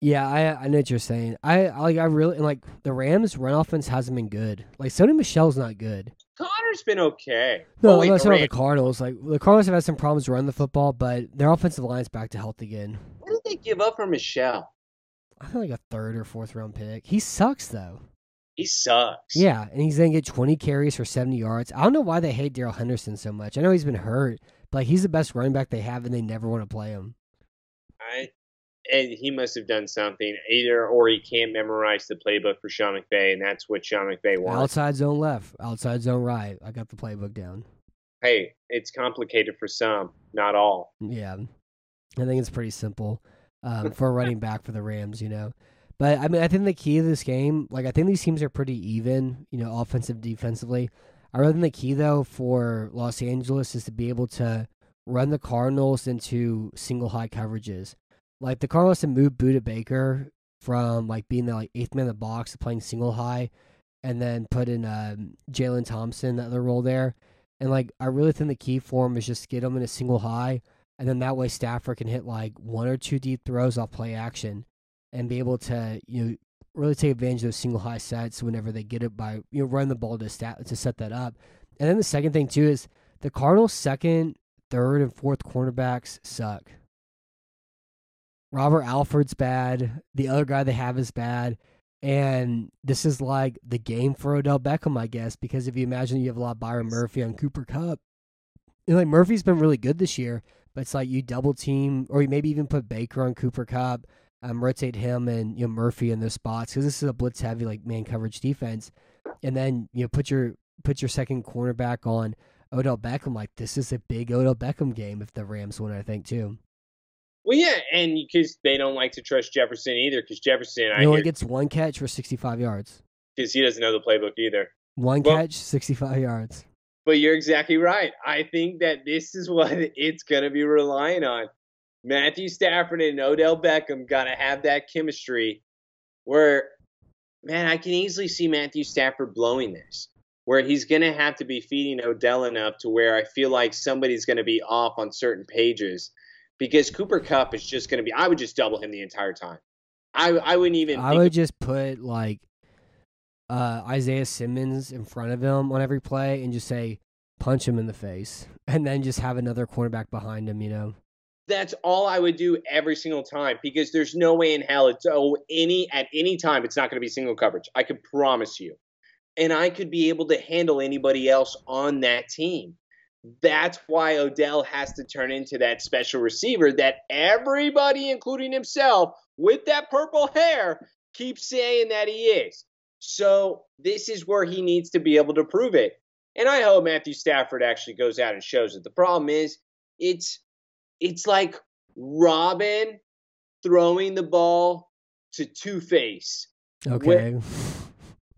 Yeah, I I know what you're saying. I I- like I really and like the Rams run offense hasn't been good. Like Sony Michel's not good. Been okay. No, I'm wait, not the talking about the Cardinals. Like the Cardinals have had some problems running the football, but their offensive line's back to health again. What did they give up for Michel? I feel like a third or fourth round pick. He sucks though. He sucks. Yeah, and he's gonna get 20 carries for 70 yards. I don't know why they hate Darrell Henderson so much. I know he's been hurt, but like, he's the best running back they have, and they never want to play him. I, and he must have done something either, or he can't memorize the playbook for Sean McVay, and that's what Sean McVay wants. Outside zone left, outside zone right. I got the playbook down. Hey, it's complicated for some, not all. Yeah, I think it's pretty simple um, for a running back for the Rams, you know. But I mean, I think the key to this game, like I think these teams are pretty even, you know, offensive, defensively. I really think the key though for Los Angeles is to be able to run the Cardinals into single high coverages. Like the Cardinals have moved Budda Baker from like being the like eighth man in the box to playing single high, and then put in um, Jalen Thompson the other role there. And like I really think the key for him is just get him in a single high, and then that way Stafford can hit like one or two deep throws off play action, and be able to you know really take advantage of those single high sets whenever they get it by you know run the ball to stat to set that up. And then the second thing too is the Cardinals' second, third, and fourth cornerbacks suck. Robert Alford's bad. The other guy they have is bad. And this is like the game for Odell Beckham, I guess, because if you imagine you have a lot of Byron Murphy on Cooper Kupp, like Murphy's been really good this year, but it's like you double team, or you maybe even put Baker on Cooper Kupp, um, rotate him and you know Murphy in those spots because this is a blitz heavy like man coverage defense, and then you know put your put your second cornerback on Odell Beckham. Like this is a big Odell Beckham game if the Rams win, I think too. Well, yeah, and because they don't like to trust Jefferson either, because Jefferson, I He only hear, gets one catch for 65 yards. because he doesn't know the playbook either. One Well- catch, 65 yards. But you're exactly right. I think that this is what it's going to be relying on. Matthew Stafford and Odell Beckham got to have that chemistry where, man, I can easily see Matthew Stafford blowing this, where he's going to have to be feeding Odell enough to where I feel like somebody's going to be off on certain pages because Cooper Kupp is just going to be, I would just double him the entire time. I, I wouldn't even I would just put like uh, Isaiah Simmons in front of him on every play and just say, punch him in the face, and then just have another cornerback behind him. You know. That's all I would do every single time because there's no way in hell it's oh any at any time it's not going to be single coverage. I can promise you. And I could be able to handle anybody else on that team. That's why Odell has to turn into that special receiver that everybody, including himself, with that purple hair, keeps saying that he is. So this is where he needs to be able to prove it. And I hope Matthew Stafford actually goes out and shows it. The problem is, it's it's like Robin throwing the ball to Two Face. Okay.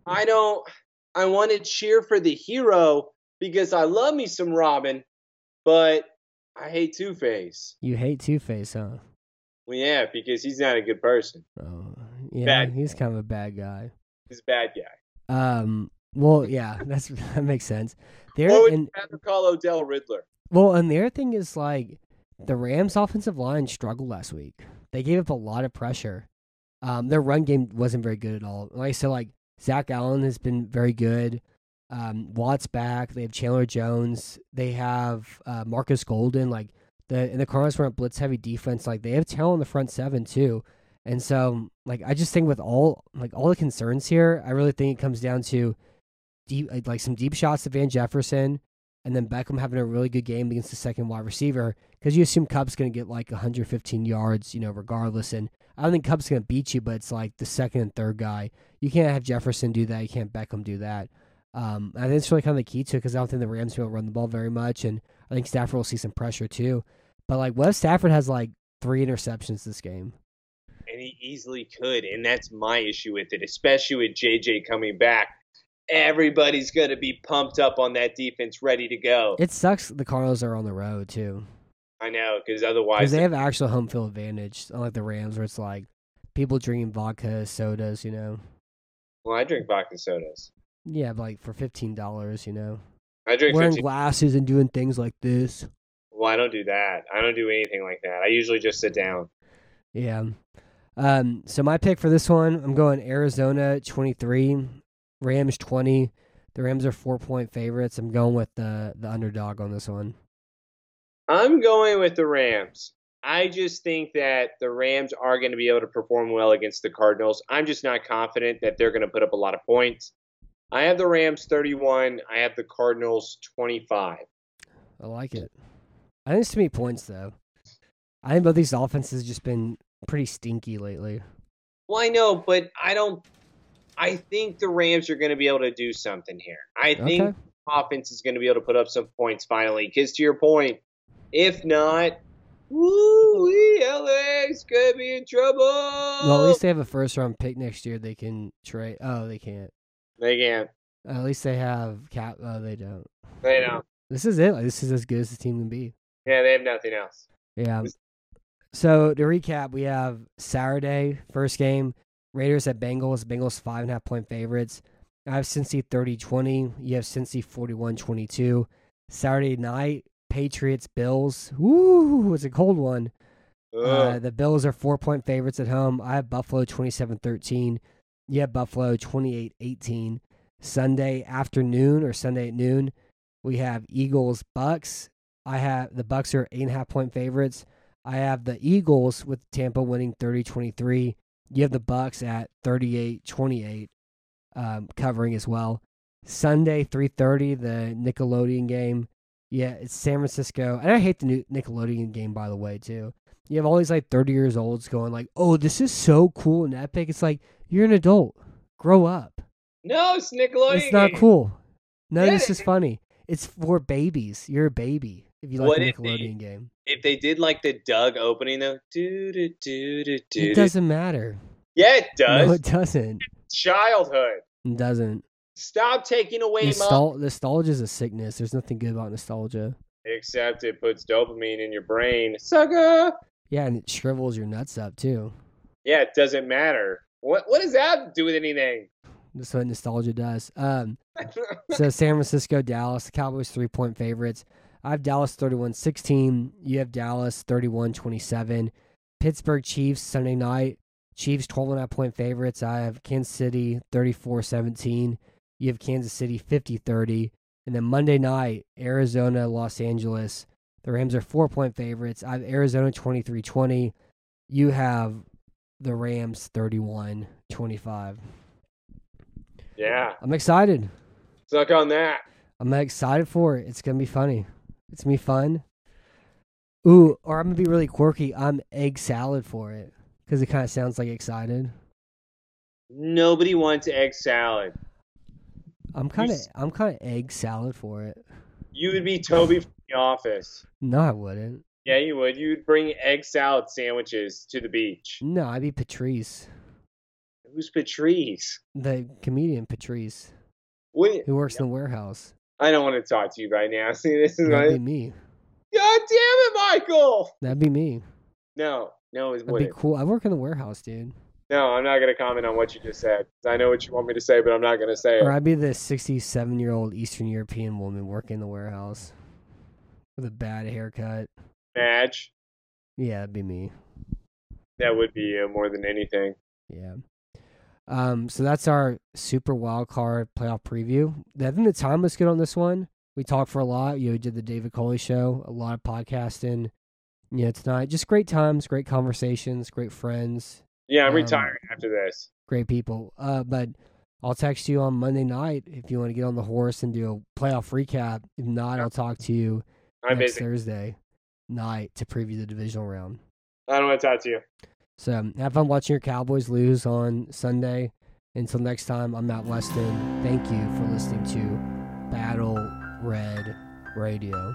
I don't. I want to cheer for the hero because I love me some Robin, but I hate Two Face. You hate Two Face, huh? Well, yeah, because he's not a good person. Oh, yeah, Bad. he's kind of a bad guy. He's a bad guy. Um, well, yeah, that's that makes sense. There What would and you rather call Odell Riddler? well, and the other thing is like the Rams' offensive line struggled last week. They gave up a lot of pressure. Um, their run game wasn't very good at all. Like I said, like Zach Allen has been very good. Um, Watt's back. They have Chandler Jones. They have uh, Marcus Golden. Like the and the Cardinals run blitz heavy defense. Like they have talent in the front seven too. And so, like I just think with all like all the concerns here, I really think it comes down to deep like, like some deep shots to Van Jefferson, and then Beckham having a really good game against the second wide receiver because you assume Kupp's going to get like 115 yards, you know, regardless. And I don't think Kupp's going to beat you, but it's like the second and third guy. You can't have Jefferson do that. You can't Beckham do that. Um, I think it's really kind of the key to it because I don't think the Rams will run the ball very much, and I think Stafford will see some pressure too. But like, what if Stafford has like three interceptions this game? And he easily could, and that's my issue with it, especially with JJ coming back. Everybody's going to be pumped up on that defense, ready to go. It sucks. The Cardinals are on the road too. I know, because otherwise Because otherwise, they have actual home field advantage, unlike the Rams, where it's like people drinking vodka, sodas, you know. well, I drink vodka sodas. Yeah, like for fifteen dollars, you know, I drink wearing 15. glasses and doing things like this. Well, I don't do that. I don't do anything like that. I usually just sit down. Yeah. Um. So my pick for this one, I'm going Arizona twenty three, Rams twenty. The Rams are four point favorites. I'm going with the the underdog on this one. I'm going with the Rams. I just think that the Rams are going to be able to perform well against the Cardinals. I'm just not confident that they're going to put up a lot of points. I have the Rams 31. I have the Cardinals 25. I like it. I think it's too many points though. I think both these offenses just been pretty stinky lately. Well, I know, but I don't. I think the Rams are going to be able to do something here. I think Okay. offense is going to be able to put up some points finally. Because to your point, if not, woo, LA's going to be in trouble. Well, at least they have a first round pick next year. They can trade. Oh, they can't. They can't. At least they have cap. Oh, they don't. They don't. This is it. Like, this is as good as the team can be. Yeah, they have nothing else. Yeah. So to recap, we have Saturday first game. Raiders at Bengals. Bengals five and a half point favorites. I have Cincy 30-20. You have Cincy 41-22. Saturday night, Patriots Bills. Ooh, it's a cold one. Uh, the Bills are four point favorites at home. I have Buffalo 27 13. Have Buffalo 28 18. Sunday afternoon or Sunday at noon, we have Eagles Bucs. I have the Bucs are eight and a half point favorites. I have the Eagles with Tampa winning 30 23. You have the Bucs at 38 28, um, covering as well. Sunday 3:30, the Nickelodeon game. Yeah, it's San Francisco, and I hate the new Nickelodeon game by the way too. You have all these like 30 years olds going like, "Oh, this is so cool and epic." It's like you're an adult. Grow up. no, it's Nickelodeon. It's not cool. None of Yeah, this is funny. It's for babies. You're a baby if you like What the if they- Nickelodeon game. If they did like the Doug opening though, do do do do do. It doesn't matter. Yeah, it does. No, it doesn't. Childhood. It doesn't. Stop taking away my. Nostal- nostalgia is a sickness. There's nothing good about nostalgia. Except it puts dopamine in your brain. Sucker. Yeah, and it shrivels your nuts up too. Yeah, it doesn't matter. What what does that do with anything? That's what nostalgia does. Um, so San Francisco, Dallas, the Cowboys three point favorites. I have Dallas 31 16. You have Dallas 31 27. Pittsburgh Chiefs Sunday night. Chiefs 12 and a half point favorites. I have Kansas City 34 17. You have Kansas City 50 30. And then Monday night, Arizona, Los Angeles. The Rams are four point favorites. I have Arizona 23 20. You have the Rams 31 25. Yeah, I'm excited. suck on that. I'm excited for it. It's gonna be funny. It's gonna be fun. Ooh, or I'm gonna be really quirky. I'm egg salad for it because it kind of sounds like excited. Nobody wants egg salad. I'm kind of I'm kind of egg salad for it. You would be Toby The Office. No, I wouldn't. Yeah, you would. You'd bring egg salad sandwiches to the beach. No, I'd be Patrice, Who's Patrice? the comedian Patrice, What? who works in the warehouse. I don't want to talk to you right now. See, this is That'd be me. God damn it, Michael! That'd be me. No, no, it That'd be cool. I work in the warehouse, dude. No, I'm not gonna comment on what you just said. I know what you want me to say, but I'm not gonna say Or it. Or I'd be the 67 year old Eastern European woman working in the warehouse with a bad haircut. Madge, Yeah, that'd be me. that would be more than anything. Yeah. Um, so that's our super wild card playoff preview. I think the time was good on this one. We talked for a lot. You know, we did the David Culley show, a lot of podcasting. You know, tonight, just great times, great conversations, great friends, Yeah, I'm Um, retiring after this. great people. Uh, but I'll text you on Monday night if you want to get on the horse and do a playoff recap. If not, I'll talk to you I'm next busy. Thursday night to preview the divisional round. I don't want to talk to you. So um, have fun watching your Cowboys lose on Sunday. Until next time, I'm Matt Weston. Thank you for listening to Battle Red Radio.